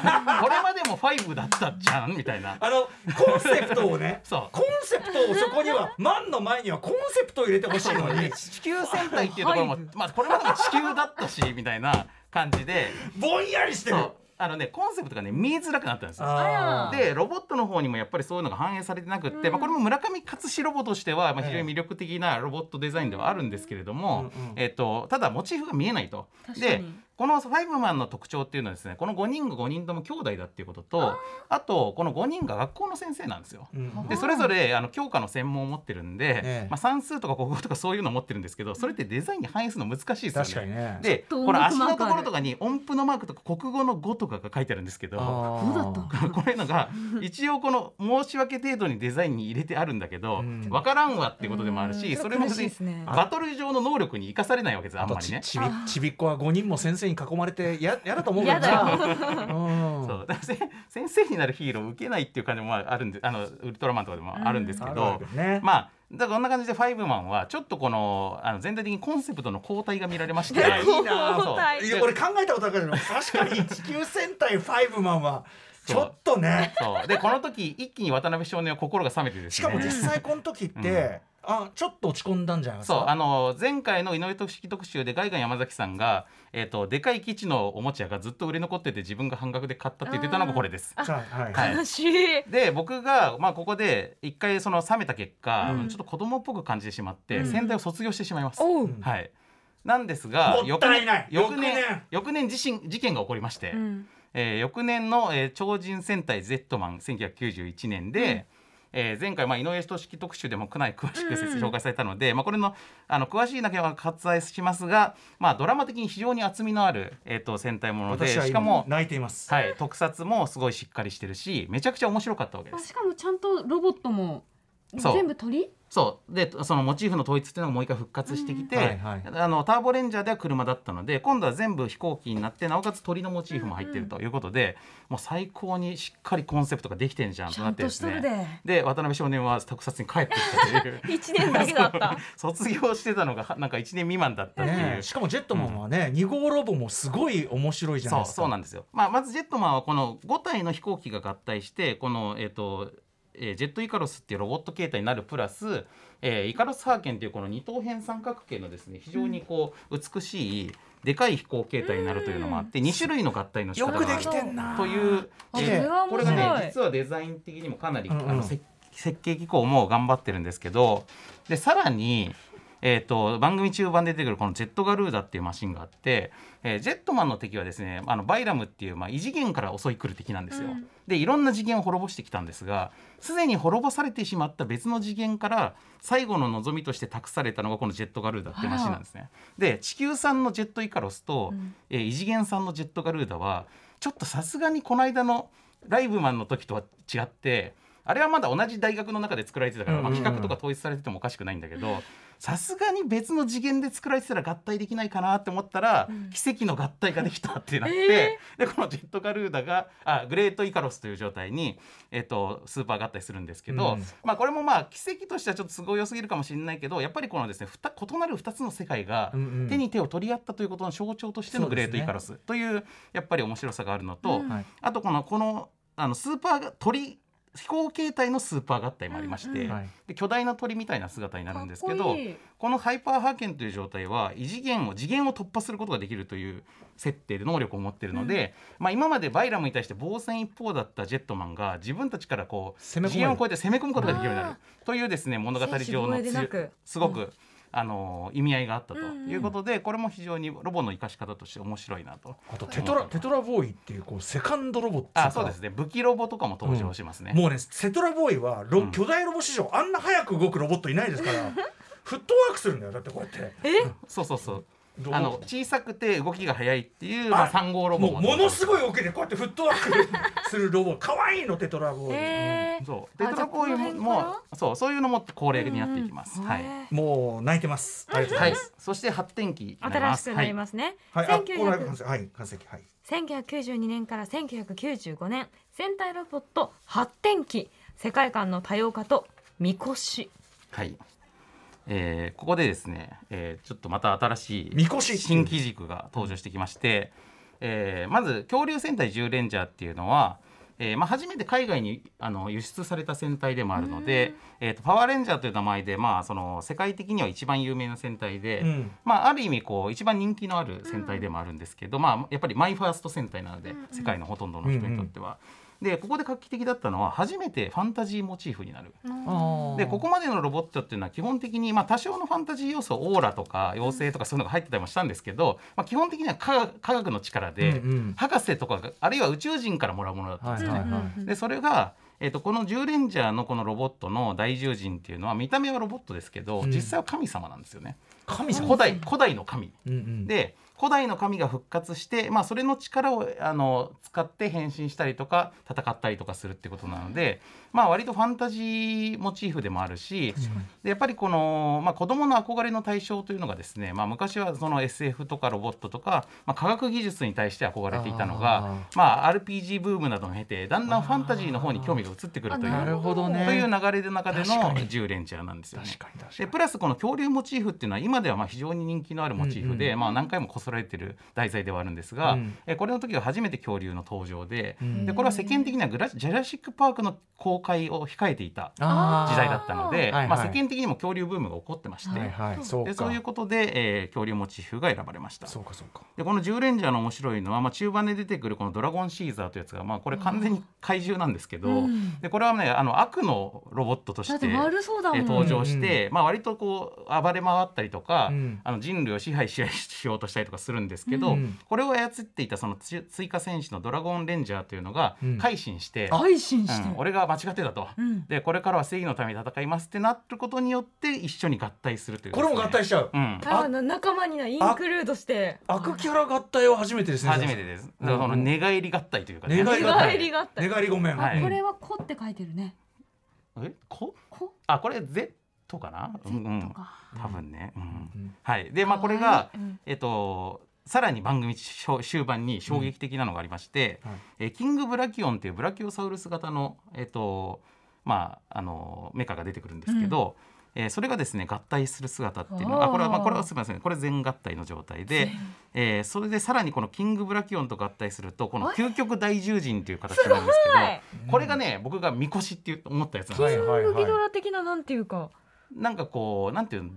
までもファイブだったじゃん？みたいな。あのコンセプトをね。そう。コンセプトをそこには万の前にはコンセプトを入れてほしいのに。地球戦隊っていうところも、まあ、これまでも地球だったしみたいな感じで。ぼんやりしてるあのねコンセプトがね見えづらくなったんですよ。でロボットの方にもやっぱりそういうのが反映されてなくって、うん。まあ、これも村上勝志ロボとしては、まあ、非常に魅力的なロボットデザインではあるんですけれども、うんうんえっとただモチーフが見えないと。確かでにこのファイブマンの特徴っていうのはですねこの5人が5人とも兄弟だっていうこととあとこの5人が学校の先生なんですよ。うん。でそれぞれあの教科の専門を持ってるんで、ええ。まあ、算数とか国語とかそういうのを持ってるんですけどそれってデザインに反映するの難しいですよね。確かにね。でこの足のところとかに音符のマークとか国語の語とかが書いてあるんですけど。こういうの。が一応この申し訳程度にデザインに入れてあるんだけど、うん。分からんわっていうことでもあるし、うん。それも苦しいですね。バトル上の能力に生かされないわけですあんまりね。ちちびちびっこは5人も先生に囲まれてや やだと思うけど うん。そう。だからせ先生になるヒーローを受けないっていう感じもまああるんであのウルトラマンとかでもあるんですけど、わけね。まあだからこんな感じでファイブマンはちょっとこのあの全体的にコンセプトの交代が見られまして。いやいいなそう交代。いや俺考えたことあるけど確かに地球戦隊ファイブマンはちょっとね。そう。でこの時一気に渡辺少年は心が冷めてですね。しかも実際この時って、あちょっと落ち込んだんじゃないですか？そうあの前回の井上俊樹特集でガイガン山崎さんが、えー、とでかい基地のおもちゃがずっと売れ残ってて自分が半額で買ったって言ってたのがこれです。はい、はい。悲しい。で僕が、まあ、ここで一回その冷めた結果、うん。ちょっと子供っぽく感じてしまって、うん。戦隊を卒業してしまいます。おう。はい、なんですが翌年翌年翌年自身事件が起こりまして、うん。えー翌年の、えー超人戦隊 Z マン1991年で、えー前回、まあ、井上俊樹特集でもかなり詳しくうん。うん紹介されたので、まあ、これのあの詳しいだけは割愛しますが、まあ、ドラマ的に非常に厚みのある、えー、と戦隊もので私は今しかも、泣いています、はい、特撮もすごいしっかりしてるしめちゃくちゃ面白かったわけです。あしかもちゃんとロボットも全部鳥そう。でそのモチーフの統一っていうのがもう一回復活してきて、うんはいはい。あのターボレンジャーでは車だったので今度は全部飛行機になってなおかつ鳥のモチーフも入ってるということで、もう最高にしっかりコンセプトができてんじゃんとなってですね。で。で渡辺少年は特撮に帰ってきたという一年だけだった。卒業してたのがなんか1年未満だったっていう、ね、しかもジェットマンはね、2号ロボもすごい面白いじゃないそうですか。そうなんですよ、まあ、まずジェットマンはこの5体の飛行機が合体してこの、えっとえージェットイカロスっていうロボット形態になるプラス、えーイカロスハーケンっていうこの二等辺三角形のですね非常にこう美しいでかい飛行形態になるというのもあって2種類の合体の仕方がある。という、これがね実はデザイン的にもかなり、うんうんあの設設計機構も頑張ってるんですけどでさらに、えー、と番組中盤で出てくるこのジェットガルーダっていうマシンがあって、えージェットマンの敵はですねあのバイラムっていう、まあ、異次元から襲い来る敵なんですよ。うんでいろんな次元を滅ぼしてきたんですがすでに滅ぼされてしまった別の次元から最後の望みとして託されたのがこのジェットガルーダっていうマシンなんですね。で地球産のジェットイカロスと、うんえー異次元産のジェットガルーダはちょっとさすがにこの間のライブマンの時とは違ってあれはまだ同じ大学の中で作られてたから、まあ、企画とか統一されててもおかしくないんだけどさすがに別の次元で作られてたら合体できないかなって思ったら、うん。奇跡の合体ができたってなって、でこのジェットガルーダがあグレートイカロスという状態に、えっとスーパー合体するんですけど、うん。まあ、これもまあ奇跡としてはちょっと都合良すぎるかもしれないけどやっぱりこのですねふた異なる2つの世界が手に手を取り合ったということの象徴としてのグレートイカロスというやっぱり面白さがあるのと、うん。はいあとこのこのあのスーパーが鳥飛行形態のスーパー合体もありまして、うんはい。で巨大な鳥みたいな姿になるんですけどこいい。このハイパーハーケンという状態は異次元を次元を突破することができるという設定で能力を持っているので、まあ、今までバイラムに対して防戦一方だったジェットマンが自分たちからこう攻め込める次元を超えて攻め込むことができるようになあるというですね物語上のすごく、あの意味合いがあったとうんうん。いうことで、これも非常にロボの生かし方として面白いなと。あとテトラテトラボーイっていうこうセカンドロボっていうかあそうですね。武器ロボとかも登場しますね。もうねセトラボーイはロ、うん。巨大ロボ史上あんな早く動くロボットいないですから フットワークするんだよ。だってこうやって。そうそうそうあの小さくて動きが速いっていう、まあ、3号ロボもうものすごいい動きでこうやってフットワークするロボ 可愛いのテトラボーイ、えー。そう。テトラボーイもかそうそういうのも恒例になっていきます。はい、もう泣いてます。ありがとうごはいざいます、、そして発展期になり新ます。しくなりますね、はい、あこれは1900完成。はい完成はい。1992年から1995年戦隊ロボット発展期。世界観の多様化とみこし。はい、えーここでですね、えーちょっとまた新しいみこし新機軸が登場してきまして、えーまず恐竜戦隊10レンジャーっていうのは、えーまあ、初めて海外にあの輸出された戦隊でもあるので、えーとパワーレンジャーという名前で、まあ、その世界的には一番有名な戦隊で、うん。まあ、ある意味こう一番人気のある戦隊でもあるんですけど、まあ、やっぱりマイファースト戦隊なので、世界のほとんどの人にとっては。でここで画期的だったのは初めてファンタジーモチーフになる。でここまでのロボットっていうのは基本的に、まあ、多少のファンタジー要素オーラとか妖精とかそういうのが入ってたりもしたんですけど、まあ、基本的には科学科学の力で、うんうん。博士とかがあるいは宇宙人からもらうものだったんですよね。はいはいはい。でそれが、えー、とこの10レンジャーのこのロボットの大獣人っていうのは見た目はロボットですけど、うん。実際は神様なんですよね。神様。古代古代の神。うんうん。で古代の神が復活して、まあ、それの力をあの使って変身したりとか戦ったりとかするってことなので、まあ、割とファンタジーモチーフでもあるしでやっぱりこの、まあ、子どもの憧れの対象というのがですね、まあ、昔はその SF とかロボットとか、まあ、科学技術に対して憧れていたのがあまあ、RPG ブームなどを経てだんだんファンタジーの方に興味が移ってくるというなるほどね。という流れの中での確かに。10レンジャーなんですよね。でプラスこの恐竜モチーフっていうのは今ではまあ非常に人気のあるモチーフで、うんうんまあ、何回もこそられてる題材ではあるんですが、うん。えこれの時は初めて恐竜の登場で,、うん。でこれは世間的にはグラジュラシック・パークの公開を控えていた時代だったのでまあ、世間的にも恐竜ブームが起こってまして、はいはいそうか。でそういうことで、えー恐竜モチーフが選ばれました。そうかそうか。でこの10レンジャーの面白いのは、まあ、中盤で出てくるこのドラゴンシーザーというやつが、まあ、これ完全に怪獣なんですけど、うん。でこれはねあの悪のロボットとしてて悪そうだもん。えー登場して、まあ、割とこう暴れ回ったりとか、うん。あの人類を支配ししようとしたりとかするんですけど、うん。これを操っていたそのつ追加戦士のドラゴンレンジャーというのがうん。改心して、配信して。うん俺が間違ってたと。うん。でこれからは正義のために戦いますってなることによって一緒に合体するというこれも合体しちゃう。うん、あな仲間になインクルードして。悪キャラ合体は初めてですね初めてです。だからその寝返り合体というかね。寝返り寝返りがあった寝返りごめん。はい。これは「こ」って書いてるね。え？こ「こ？あこれ Z かな、うんうん。多分ね、うん。ん。はい。でまあこれがいいうん。えっとさらに番組終終盤に衝撃的なのがありまして、はい。えーキングブラキオンっていうブラキオサウルス型のえっとまああのメカが出てくるんですけど、えーそれがですね合体する姿っていうのあこれはまあこれはすみません。これ全合体の状態で、えーそれでさらにこのキングブラキオンと合体するとこの究極大獣神という形になるんですけどこれがね僕がみこしって思ったやつなんですよ。キングギドラ的ななんていうかなんかこうなんていうの？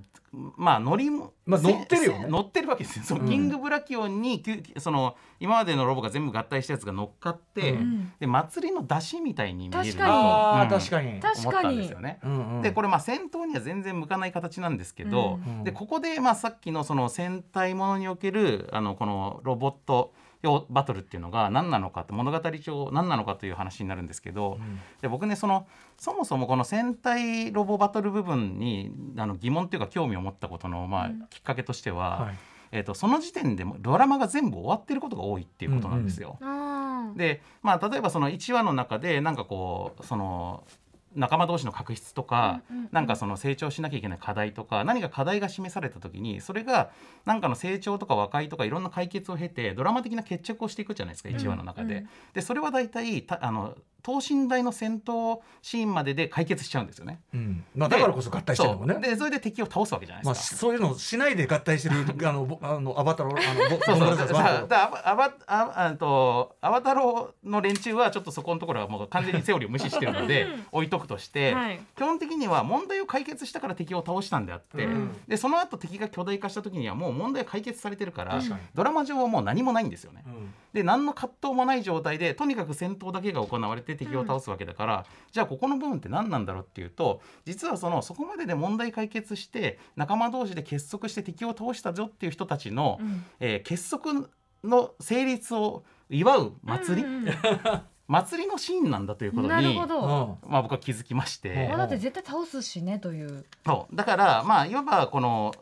まあ乗りも、まあせ乗ってるよね。せ乗ってるわけですよ。そのうんキングブラキオンにその今までのロボが全部合体したやつが乗っかって、うん。で祭りの出汁みたいに見える確かに。あうんー確かに。確思ったんですよね。うんうん。でこれまあ戦闘には全然向かない形なんですけど、うん。でここでまあさっきのその戦隊ものにおけるあのこのロボット用バトルっていうのが何なのかって物語上何なのかという話になるんですけど、で僕ねそのそもそもこの戦隊ロボバトル部分にあの疑問っていうか興味を持ったことのまあきっかけとしては、はい。えー、とその時点でもドラマが全部終わってることが多いっていうことなんですよ。うん。でまあ例えばその1話の中でなんかこうその仲間同士の確執とか、うんうんうん。なんかその成長しなきゃいけない課題とか何か課題が示された時にそれがなんかの成長とか和解とかいろんな解決を経てドラマ的な決着をしていくじゃないですか1話の中で。うん。でそれは大体たあの等身大の戦闘シーンまでで解決しちゃうんですよね。うん。まあだからこそ合体してるのもね。そうでそれで敵を倒すわけじゃないまあですか。そういうのをしないで合体してる あのぼあのアバタロあのぼそうそう。ボンドレザーズワンとだだアバアバああとアバタローの連中はちょっとそこのところはもう完全にセオリーを無視してるので置いとくとして、はい。基本的には問題を解決したから敵を倒したんであって、うん。でその後敵が巨大化した時にはもう問題解決されてるから確かに。ドラマ上はもう何もないんですよね。うん。で何の葛藤もない状態でとにかく戦闘だけが行われて敵を倒すわけだから、じゃあここの部分って何なんだろうっていうと実はそのそこまでで問題解決して仲間同士で結束して敵を倒したぞっていう人たちの、うん。えー結束の成立を祝う祭り、うんうん 祭りのシーンなんだということにまあ、僕は気づきまして、まあだって絶対倒すしねという。そう。だからまあいわばこの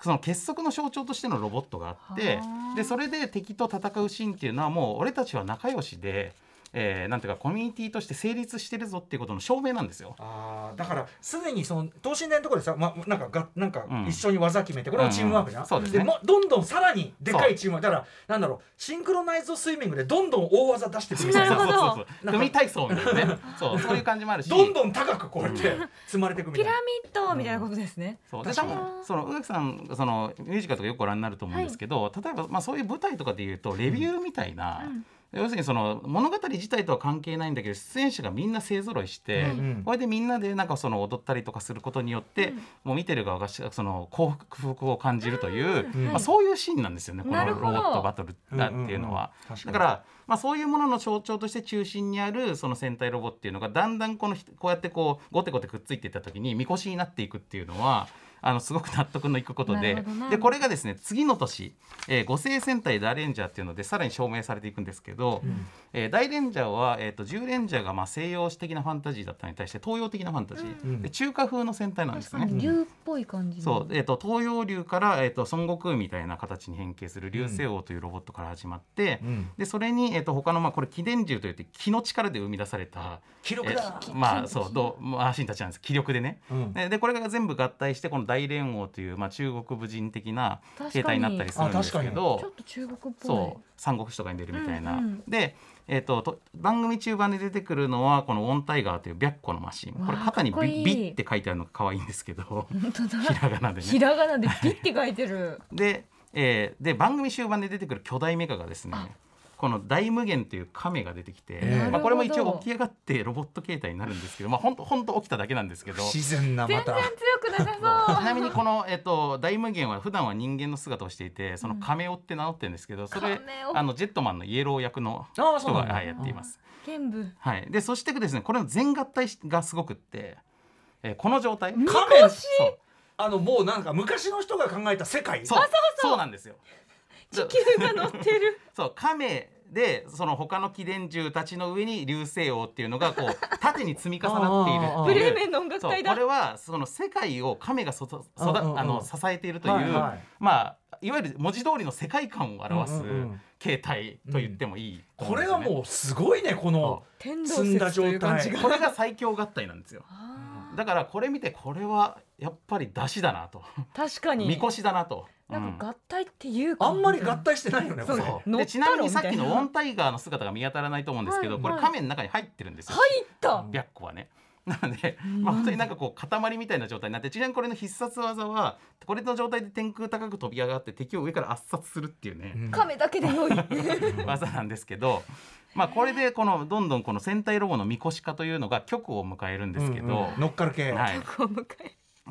その結束の象徴としてのロボットがあってはあ。でそれで敵と戦うシーンっていうのはもう俺たちは仲良しで、えーなんていうかコミュニティとして成立してるぞっていうことの証明なんですよ。あーだからすでにその等身大のところでさ、ま、なんかがなんかうん。一緒に技決めてこれはチームワークじゃん、うん。そうですね。もどんどんさらにでかいチームワークだからなんだろうシンクロナイズドスイミングでどんどん大技出してくる。みたいななるほど。そうそうそう組体操みたいなね。そうそういう感じもあるし。どんどん高くこうやって積まれていくみたいな。ピラミッドみたいなことですね。そう。で多確かに。分その宇垣さんそのミュージカルとかよくご覧になると思うんですけど、例えばまあそういう舞台とかでいうとレビューみたいな、要するにその物語自体とは関係ないんだけど出演者がみんな勢ぞろいして、うんこれでみんなでなんかその踊ったりとかすることによって、もう見てる側がしその幸福を感じるという、うんまあ、そういうシーンなんですよねこのロボットバトルだっていうのは。うんうんうん。確かに。だから、まあ、そういうものの象徴として中心にあるその戦隊ロボっていうのがだんだんこのひこうやってこうゴテゴテくっついていった時にみこしになっていくっていうのはあのすごく納得のいくことでなるほどな。でこれがですね次の年、えー、五星戦隊大レンジャーっていうのでさらに証明されていくんですけど、えー大レンジャーは、えー、と10レンジャーがまあ西洋史的なファンタジーだったのに対して東洋的なファンタジー、うん。で中華風の戦隊なんですね。っぽい感じの。そう、えー、と東洋流から、えー、と孫悟空みたいな形に変形する流星王というロボットから始まって、うん。でそれに、えー、と他のまあこれ気伝獣といって気の力で生み出された記録だ。えーまあそうどうマシンたちなんです。気力でね、うん。ででこれが全部合体してこの大連王という、まあ、中国武人的な形態になったりするんですけどちょっと中国っぽい。そう三国志とかに出るみたいな、うんうんで、えー、とと番組中盤で出てくるのはこのオンタイガーという白虎のマシン。これ肩にビビって書いてあるのが可愛いんですけどひらがなでね。ひらがなでピッて書いてる。で,、えーで番組終盤で出てくる巨大メカがですねこの大無限という亀が出てきて、ええ。まあ、これも一応起き上がってロボット形態になるんですけどまあ本当本当起きただけなんですけど自然なまた。全然強くなさそう。ちなみにこの、えっと、大無限は普段は人間の姿をしていてその亀尾って名乗ってるんですけど、それあのジェットマンのイエロー役の人がはいやっています。剣舞。はい、でそしてですねこれの全合体がすごくって、えーこの状態？亀あのもうなんか昔の人が考えた世界？そう。そうなんですよ。地球が乗ってる。そう亀でその他の貴殿獣たちの上に流星王っていうのがこう縦に積み重なっている。ていうブレーメンの音楽隊だこれはその世界を亀がそそだあの支えているという、はいはい。まあいわゆる文字通りの世界観を表す形態と言ってもいいと思こうんですよね、れがもうすごいねこの積んだ状が。これが最強合体なんですよ。あだからこれ見てこれはやっぱり出汁だなと。ー確かに。みこしだなと。なんか合体っていうか。あんまり合体してないよねでちなみろにさっきのオンタイガーの姿が見当たらないと思うんですけど、はいはい。これ亀の中に入ってるんですよ。入った。白虎はね。なので、まあ、本当になんかこう塊みたいな状態になってちなみにこれの必殺技はこれの状態で天空高く飛び上がって敵を上から圧殺するっていうね、うん。亀だけで良い 技なんですけど、まあ、これでこのどんどんこの戦隊ロボのみこし化というのが極を迎えるんですけど、うんうん。乗っかる系。はい、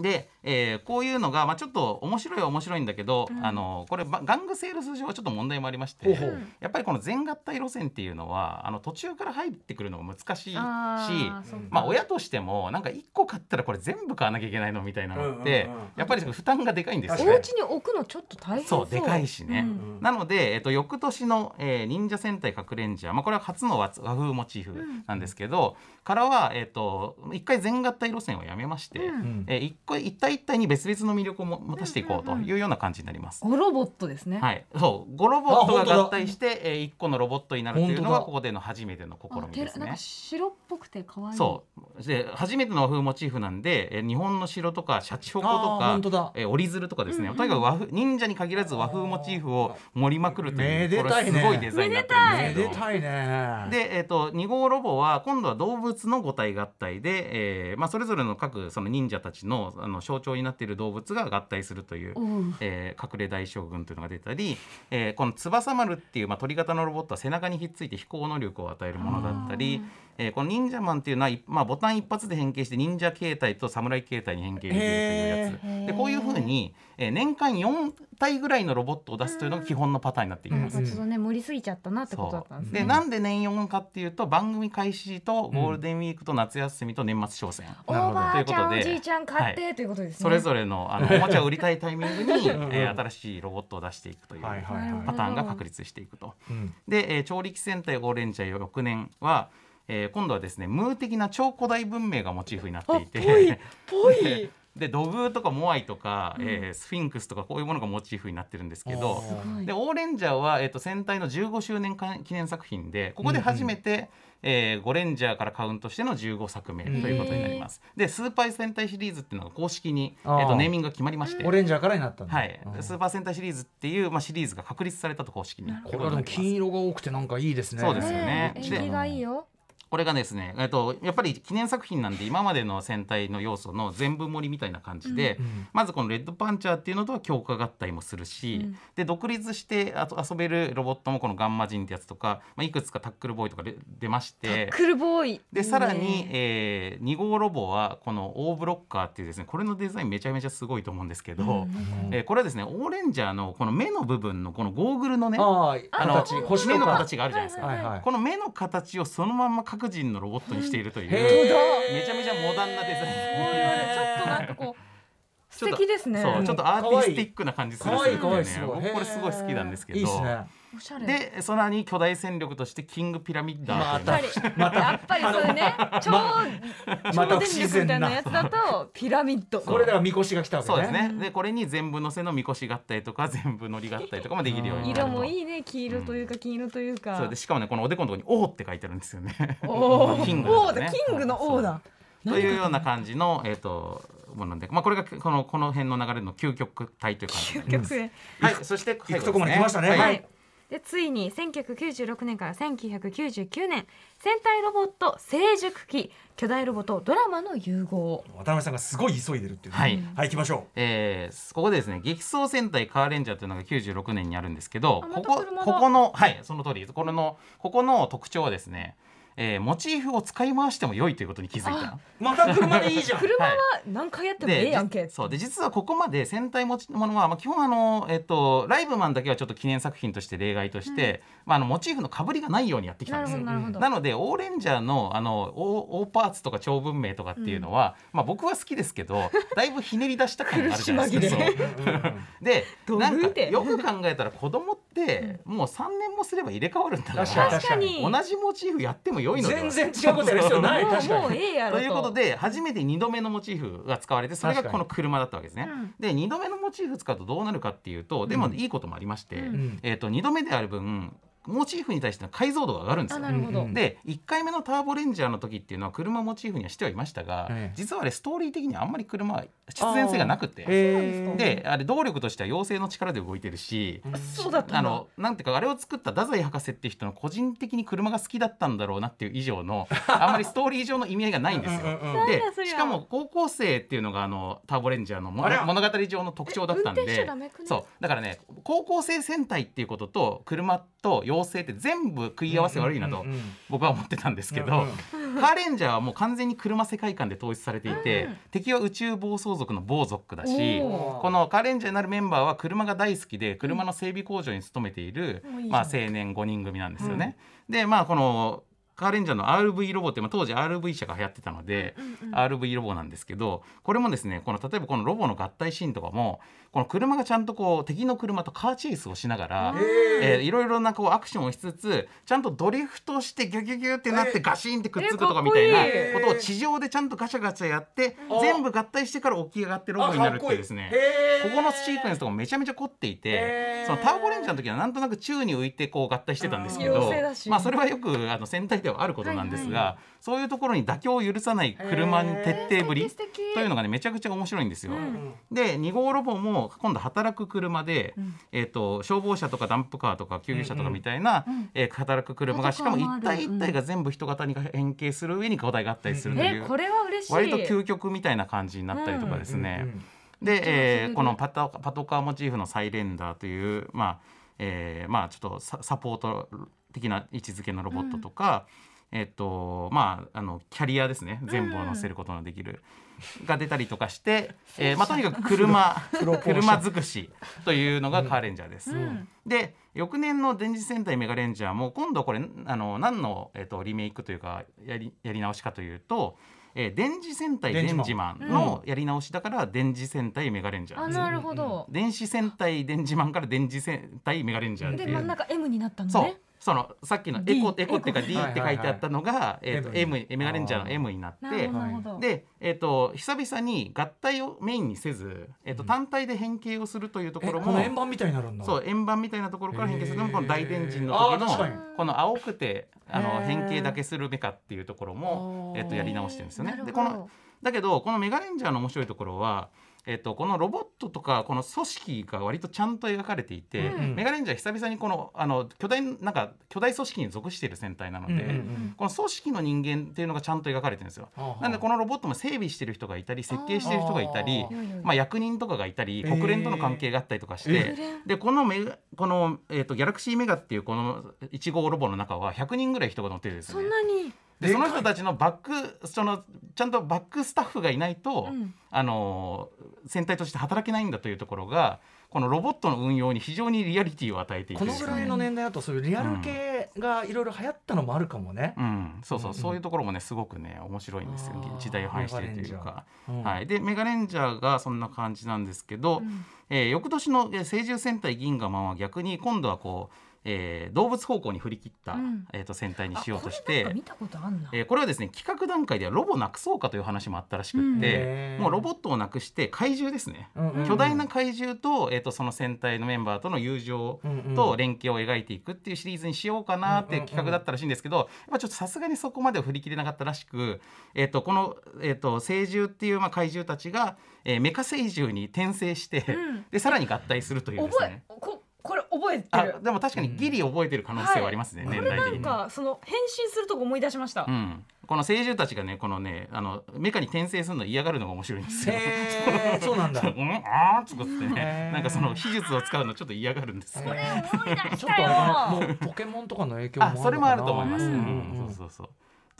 で、えーこういうのが、まあ、ちょっと面白いは面白いんだけど、うん。あのこれば玩具セールス上はちょっと問題もありましてほうほう。やっぱりこの全合体路線っていうのはあの途中から入ってくるのが難しいしまあ、親としてもなんか1個買ったらこれ全部買わなきゃいけないのみたいなのって、うんうんうんやっぱり負担がでかいんですよ。ねお家。に置くのちょっと大変そう。でかいしね、うん。なので、えっと、翌年の、えー忍者戦隊核レンジャー、まあ、これは初の和和風モチーフなんですけど、からは、えっと、一回全合体路線をやめまして、えー一個一体一体に別々の魅力をも持たせていこうというような感じになります。ゴロボットですね。はい、そう。5ロボットが合体して、えー、1個のロボットになるというのがここでの初めての試あみですね。てらなんか。白っぽくて可愛い。そう。で初めての和風モチーフなんで、えー日本の城とかシャチホコとかえー折り鶴とかですね、うんうん。とにかく和風忍者に限らず和風モチーフを盛りまくるというねこれすごいデザインになってるんめですけど。でたいね。で、えー、と2号ロボは今度は動物の五体合体で、えーまあ、それぞれの各その忍者たちのあの象徴になっている動物が合体するというえー隠れ大将軍というのが出たり、えーこの翼丸っていう、まあ、鳥型のロボットは背中にひっついて飛行能力を与えるものだったり、えーこの忍者マンっていうのは、いまあ、ボタン一発で変形して忍者形態と侍形態に変形できるというやつ。でこういうふうに、えー年間4体ぐらいのロボットを出すというのが基本のパターンになっていきます。なんかちょっとね盛りすぎちゃったなってことだそったんですね。うでなんで年4かっていうと番組開始とゴールデンウィークと夏休みと年末商戦、おばあちゃんということでおじいちゃん買ってということですね。それぞれのあのおもちゃを売りたいタイミングに、えー新しいロボットを出していくというはいはいはい。パターンが確立していくと。うん。で、えー超力戦隊ゴーレンジャー翌年は、えー今度はですねムー的な超古代文明がモチーフになっていてあぽいぽい。でで土偶とかモアイとか、えースフィンクスとかこういうものがモチーフになってるんですけどでオーレンジャーは、えー、と戦隊の15周年記念作品でここで初めて、えーゴレンジャーからカウントしての15作目ということになります。でスーパー戦隊シリーズっていうのが公式に、えあー。ー、とネーミングが決まりましてオ。レンジャーからになったはい。う、ん。スーパー戦隊シリーズっていう、まあ、シリーズが確立されたと公式に。これはでも金色が多くてなんかいいですね。そうですよね。ね縁起がいいよこれがですね、えっと、やっぱり記念作品なんで今までの戦隊の要素の全部盛りみたいな感じで、うんまずこのレッドパンチャーっていうのとは強化合体もするし、うん。で独立してあと遊べるロボットもこのガンマジンってやつとか、まあ、いくつかタックルボーイとかで出まして。クルボーイ。でさらに、えー、2号ロボはこのオーブロッカーっていうですねこれのデザインめちゃめちゃすごいと思うんですけど、えーこれはですねオーレンジャーのこの目の部分のこのゴーグルのねああの目の形があるじゃないですか、はいはいこの目の形をそのまま各人のロボットにしているという、へめちゃめちゃモダンなデザイン。ちょっとなんかこう素敵ですね。そうちょっとアーティスティックな感じするんですよこれすごい好きなんですけど。いいですね。おしゃれ。でその後に巨大戦力としてキングピラミッダーという。やっぱり、やっぱりそうね。超ま超電力み自然な。たいなやつだとピラミッド。これではみこしが来たわけね。そうですね。でこれに全部乗せのみこし合体とか全部乗り合体とかもできるようになると。色もいいね。黄色というか金色というか、そう。でしかもねこのおでこのところに「王」って書いてあるんですよね。おー。キング王だだね。キングの王だ。というような感じの、えー、ともので、まあ、これがこのこの辺の流れの究極体という感じになります。はい、そして行くとこまで来ましたね。はい。はい。でついに1996年から1999年戦隊ロボット成熟期巨大ロボとドラマの融合。渡辺さんがすごい急いでるっていうね。はい。はい行きましょえーここでですね激走戦隊カーレンジャーというのが96年にあるんですけどあまここここのはいその通りこれのここの特徴はですね、えーモチーフを使い回しても良いということに気づいた。うまた車でいいじゃん。車ははい。何回やってもええやんけ。じそうで実はここまで戦隊持ちものは、まあ、基本あの、えっと、ライブマンだけはちょっと記念作品として例外として、まあ、あのモチーフのかぶりがないようにやってきたなんるです。よ。ほどなるほど。なのでオーレンジャーのあの大大パーツとか長文明とかっていうのは、まあ、僕は好きですけど だいぶひねり出した感があるじゃないですか。でなんかよく考えたら子供ってもう3年もすれば入れ替わるんだから確かに。確かに。同じモチーフやっても良いのでは。全然違うことやる必要ない。確かに。と。いうことで初めて2度目のモチーフが使われてそれがこの車だったわけですね。うん。で2度目のモチーフ使うとどうなるかっていうとでもいいこともありまして、うん。えー、と2度目である分モチーフに対しての解像度が上がるんですよ。で1回目のターボレンジャーの時っていうのは車モチーフにはしてはいましたが、ええ。実はあれストーリー的にはあんまり車は必然性がなくて。であれ動力としては妖精の力で動いてるし、そうだったんだ。あのなんていうかあれを作った太宰博士っていう人の個人的に車が好きだったんだろうなっていう以上の あんまりストーリー上の意味合いがないんですよ。でしかも高校生っていうのがあのターボレンジャーの物語上の特徴だったんで。ダメくねそう。だからね高校生戦隊っていうことと車と妖精って全部食い合わせ悪いなと僕は思ってたんですけど、カーレンジャーはもう完全に車世界観で統一されていて、うん敵は宇宙暴走族の暴族だしこのカーレンジャーになるメンバーは車が大好きで車の整備工場に勤めている、まあ、青年5人組なんですよね。でまあこのカーレンジャーの RV ロボって、まあ、当時 RV 車が流行ってたので、うんうん RV ロボなんですけどこれもですねこの例えばこのロボの合体シーンとかもこの車がちゃんとこう敵の車とカーチェイスをしながら、えーいろいろなこうアクションをしつつちゃんとドリフトしてギュギュギュってなってガシンってくっつくとかみたいなえことを地上でちゃんとガチャガチャやってうん全部合体してから起き上がってロボになるっていうですね。こここのシークエンスとかもめちゃめちゃ凝っていてそのターボレンジャーの時はなんとなく宙に浮いてこう合体してたんですけどまあそれはよくあの戦隊ではあることなんですがそういうところに妥協を許さない車の徹底ぶりというのがねめちゃくちゃ面白いんですよ。うん。で2号ロボも今度働く車で、ん。えー、と消防車とかダンプカーとか救急車とかみたいな、えー働く車がしかも一体一体が全部人型に変形する上に巨大合体するという、えこれは嬉しい。割と究極みたいな感じになったりとかですね。うんうんで、えーこのパトパトカーモチーフのサイレンダーというまあ、えーまあちょっとササポート的な位置づけのロボットとか、えっ、とまああのキャリアですね。全部を乗せることのできる、が出たりとかして、えーまあとにかく車車尽くしというのがカーレンジャーです。うん。で翌年の電磁戦隊メガレンジャーも今度これあの何の、えっとリメイクというかやりやり直しかというと、えー電磁戦隊電磁マンのやり直しだから電磁戦隊メガレンジャーです。あなるほど。電子戦隊電磁マンから電磁戦隊メガレンジャー。で真ん中 M になったのそう。ねそのさっきの D エコエコっていうか D って書いてあったのが、えっと M M メガレンジャー。の M になってで、えっと久々に合体をメインにせず、えっと単体で変形をするというとこえろも、この円盤みたいになるんだ。そう円盤みたいなところから変形するのもこの大電人の時のこの青くてあの変形だけするメカっていうところも、えっとやり直してるんですよね。でこのだけどこのメガレンジャーの面白いところはえっとこのロボットとかこの組織が割とちゃんと描かれていて、うん。メガレンジャー久々にこのあの巨大なんか巨大組織に属している戦隊なので、うんうんうん。この組織の人間っていうのがちゃんと描かれてるんですよ。なんでこのロボットも整備してる人がいたり設計してる人がいたりあー。まあ、役人とかがいたりえー。国連との関係があったりとかして、えでこのメガこの、えー、とギャラクシーメガっていうこの1号ロボの中は100人ぐらい人が乗ってるんですよね。そん。なにでその人たちのバックそのちゃんとバックスタッフがいないと、うん。あの戦隊として働けないんだというところがこのロボットの運用に非常にリアリティを与えていてこのぐらいの年代だとそういうリアル系がいろいろ流行ったのもあるかもね。うん、そうそう、うん。うんそういうところもねすごくね面白いんですよ。時代を反映しているというか。うん。はい、でメガレンジャーがそんな感じなんですけど、うん。えー翌年のえー聖獣戦隊銀河マンは逆に今度はこう、えー動物方向に振り切った、うん。えー、と戦隊にあしようとしてか見たことあんな。えーこれはですね企画段階ではロボなくそうかという話もあったらしくって、へー。もうロボットをなくして怪獣ですね、うんうんうん。巨大な怪獣と,、えー、とその戦隊のメンバーとの友情と連携を描いていくっていうシリーズにしようかなっていう企画だったらしいんですけど、やっぱちょっとさすがにそこまでは振り切れなかったらしく、えー、とこの、えー、と聖獣っていうまあ怪獣たちが、えーメカ聖獣に転生して、ん。でさらに合体するというです覚えね。ここれ覚えてあるでも確かにギリ覚えてる可能性はありますね、これなん年代的に。かその変身するとこ思い出しました。うん、この聖獣たちがねこのねあのメカに転生するの嫌がるのが面白いんですよ。へーそうなんだ。うん、あーっつってへねー。なんかその秘術を使うのちょっと嫌がるんですよ。これ思い出しちょったとあもうポケモンとかの影響もあそれもあると思います。ううんんうん。うんそうそうそう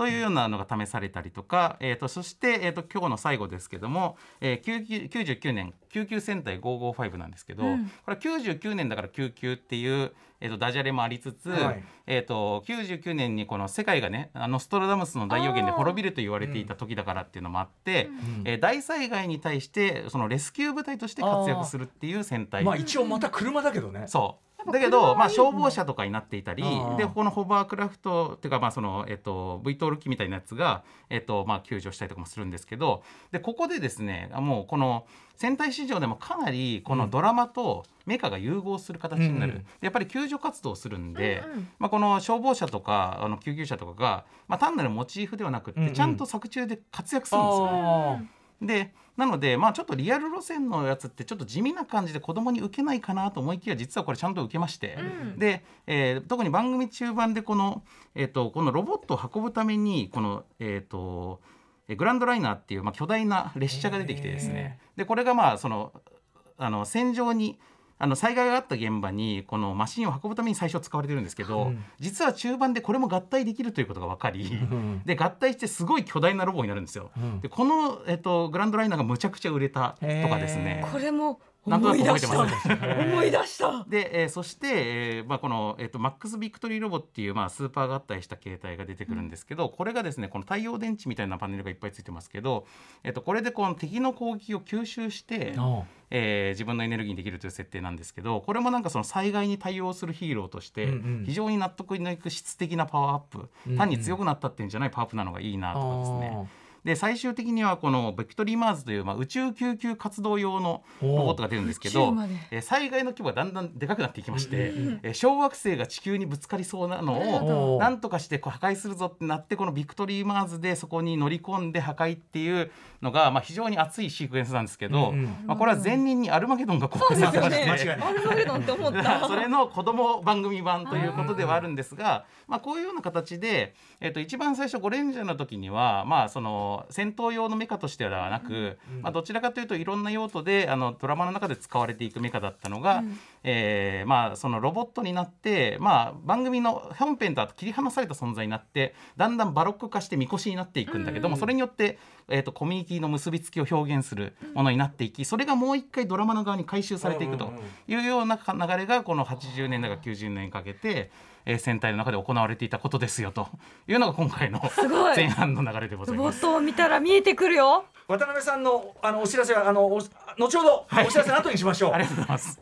というようなのが試されたりとか、えー、とそして、えー、と今日の最後ですけども、えー、99年救急戦隊555なんですけど、うんこれは99年だから救急っていう、えー、とダジャレもありつつ、はいえー、と99年にこの世界がねあのストラダムスの大予言で滅びると言われていた時だからっていうのもあって、うんえー大災害に対してそのレスキュー部隊として活躍するっていう戦隊。まあ一応また車だけどね。そうだけど、まあ、消防車とかになっていたりでこのホバークラフトっていうか、まあそのえっと、V トール機みたいなやつが、えっとまあ、救助したりとかもするんですけどでここでですねもうこの戦隊市場でもかなりこのドラマとメカが融合する形になる、うんでやっぱり救助活動をするんで、うんうん。まあ、この消防車とかあの救急車とかが、まあ、単なるモチーフではなくって、ちゃんと作中で活躍するんですよ。あでなのでまあちょっとリアル路線のやつってちょっと地味な感じで子供に受けないかなと思いきや実はこれちゃんと受けまして、うん。で、えー特に番組中盤でこの,、えー、とこのロボットを運ぶためにこのえっ、ーグランドライナーっていう、まあ、巨大な列車が出てきてですね。でこれがまあそのあの戦場にあの災害があった現場にこのマシンを運ぶために最初使われてるんですけど、うん。実は中盤でこれも合体できるということが分かり、ん。で合体してすごい巨大なロボになるんですよ。うん。でこの、えっと、グランドライナーがむちゃくちゃ売れたとかですね。これもなんと思ないく覚えてたますね。思い出した。で、えーそして、えーまあ、この、えー、とマックス・ビクトリーロボっていう、まあ、スーパー合体した形態が出てくるんですけど、これがですねこの太陽電池みたいなパネルがいっぱいついてますけど、えー、とこれでこの敵の攻撃を吸収して、あえー自分のエネルギーにできるという設定なんですけどこれもなんかその災害に対応するヒーローとしてうんうん。非常に納得のいく質的なパワーアップ、うんうん単に強くなったっていうんじゃないパワーアップなのがいいなとかですね。で最終的にはこのベクトリーマーズという、まあ、宇宙救急活動用のロボットが出るんですけどえー災害の規模がだんだんでかくなっていきまして、えー小惑星が地球にぶつかりそうなのをなんとかしてこう破壊するぞってなってこのビクトリーマーズでそこに乗り込んで破壊っていうのが、まあ、非常に熱いシークエンスなんですけど、うんうん。まあ、これは前人にアルマゲドンが公開されてまして。間違いないアルマゲドンって思った。それの子供番組版ということではあるんですが、まあ、こういうような形で、えっと一番最初ゴレンジャーの時には、まあ、その戦闘用のメカとしてではなく、まあ、どちらかというといろんな用途であのドラマの中で使われていくメカだったのが、えーまあ、そのロボットになって、まあ、番組の本編とは切り離された存在になってだんだんバロック化してみこしになっていくんだけども、それによって、えー、とコミュニティの結びつきを表現するものになっていきそれがもう一回ドラマの側に回収されていくというような流れがこの80年代から90年にかけて、えー戦隊の中で行われていたことですよというのが今回の ごい前半の流れでございます。ロボットを見たら見えてくるよ渡辺さんのあのお知らせはあのお後ほどお知らせの後にしましょう。ありがとうございます。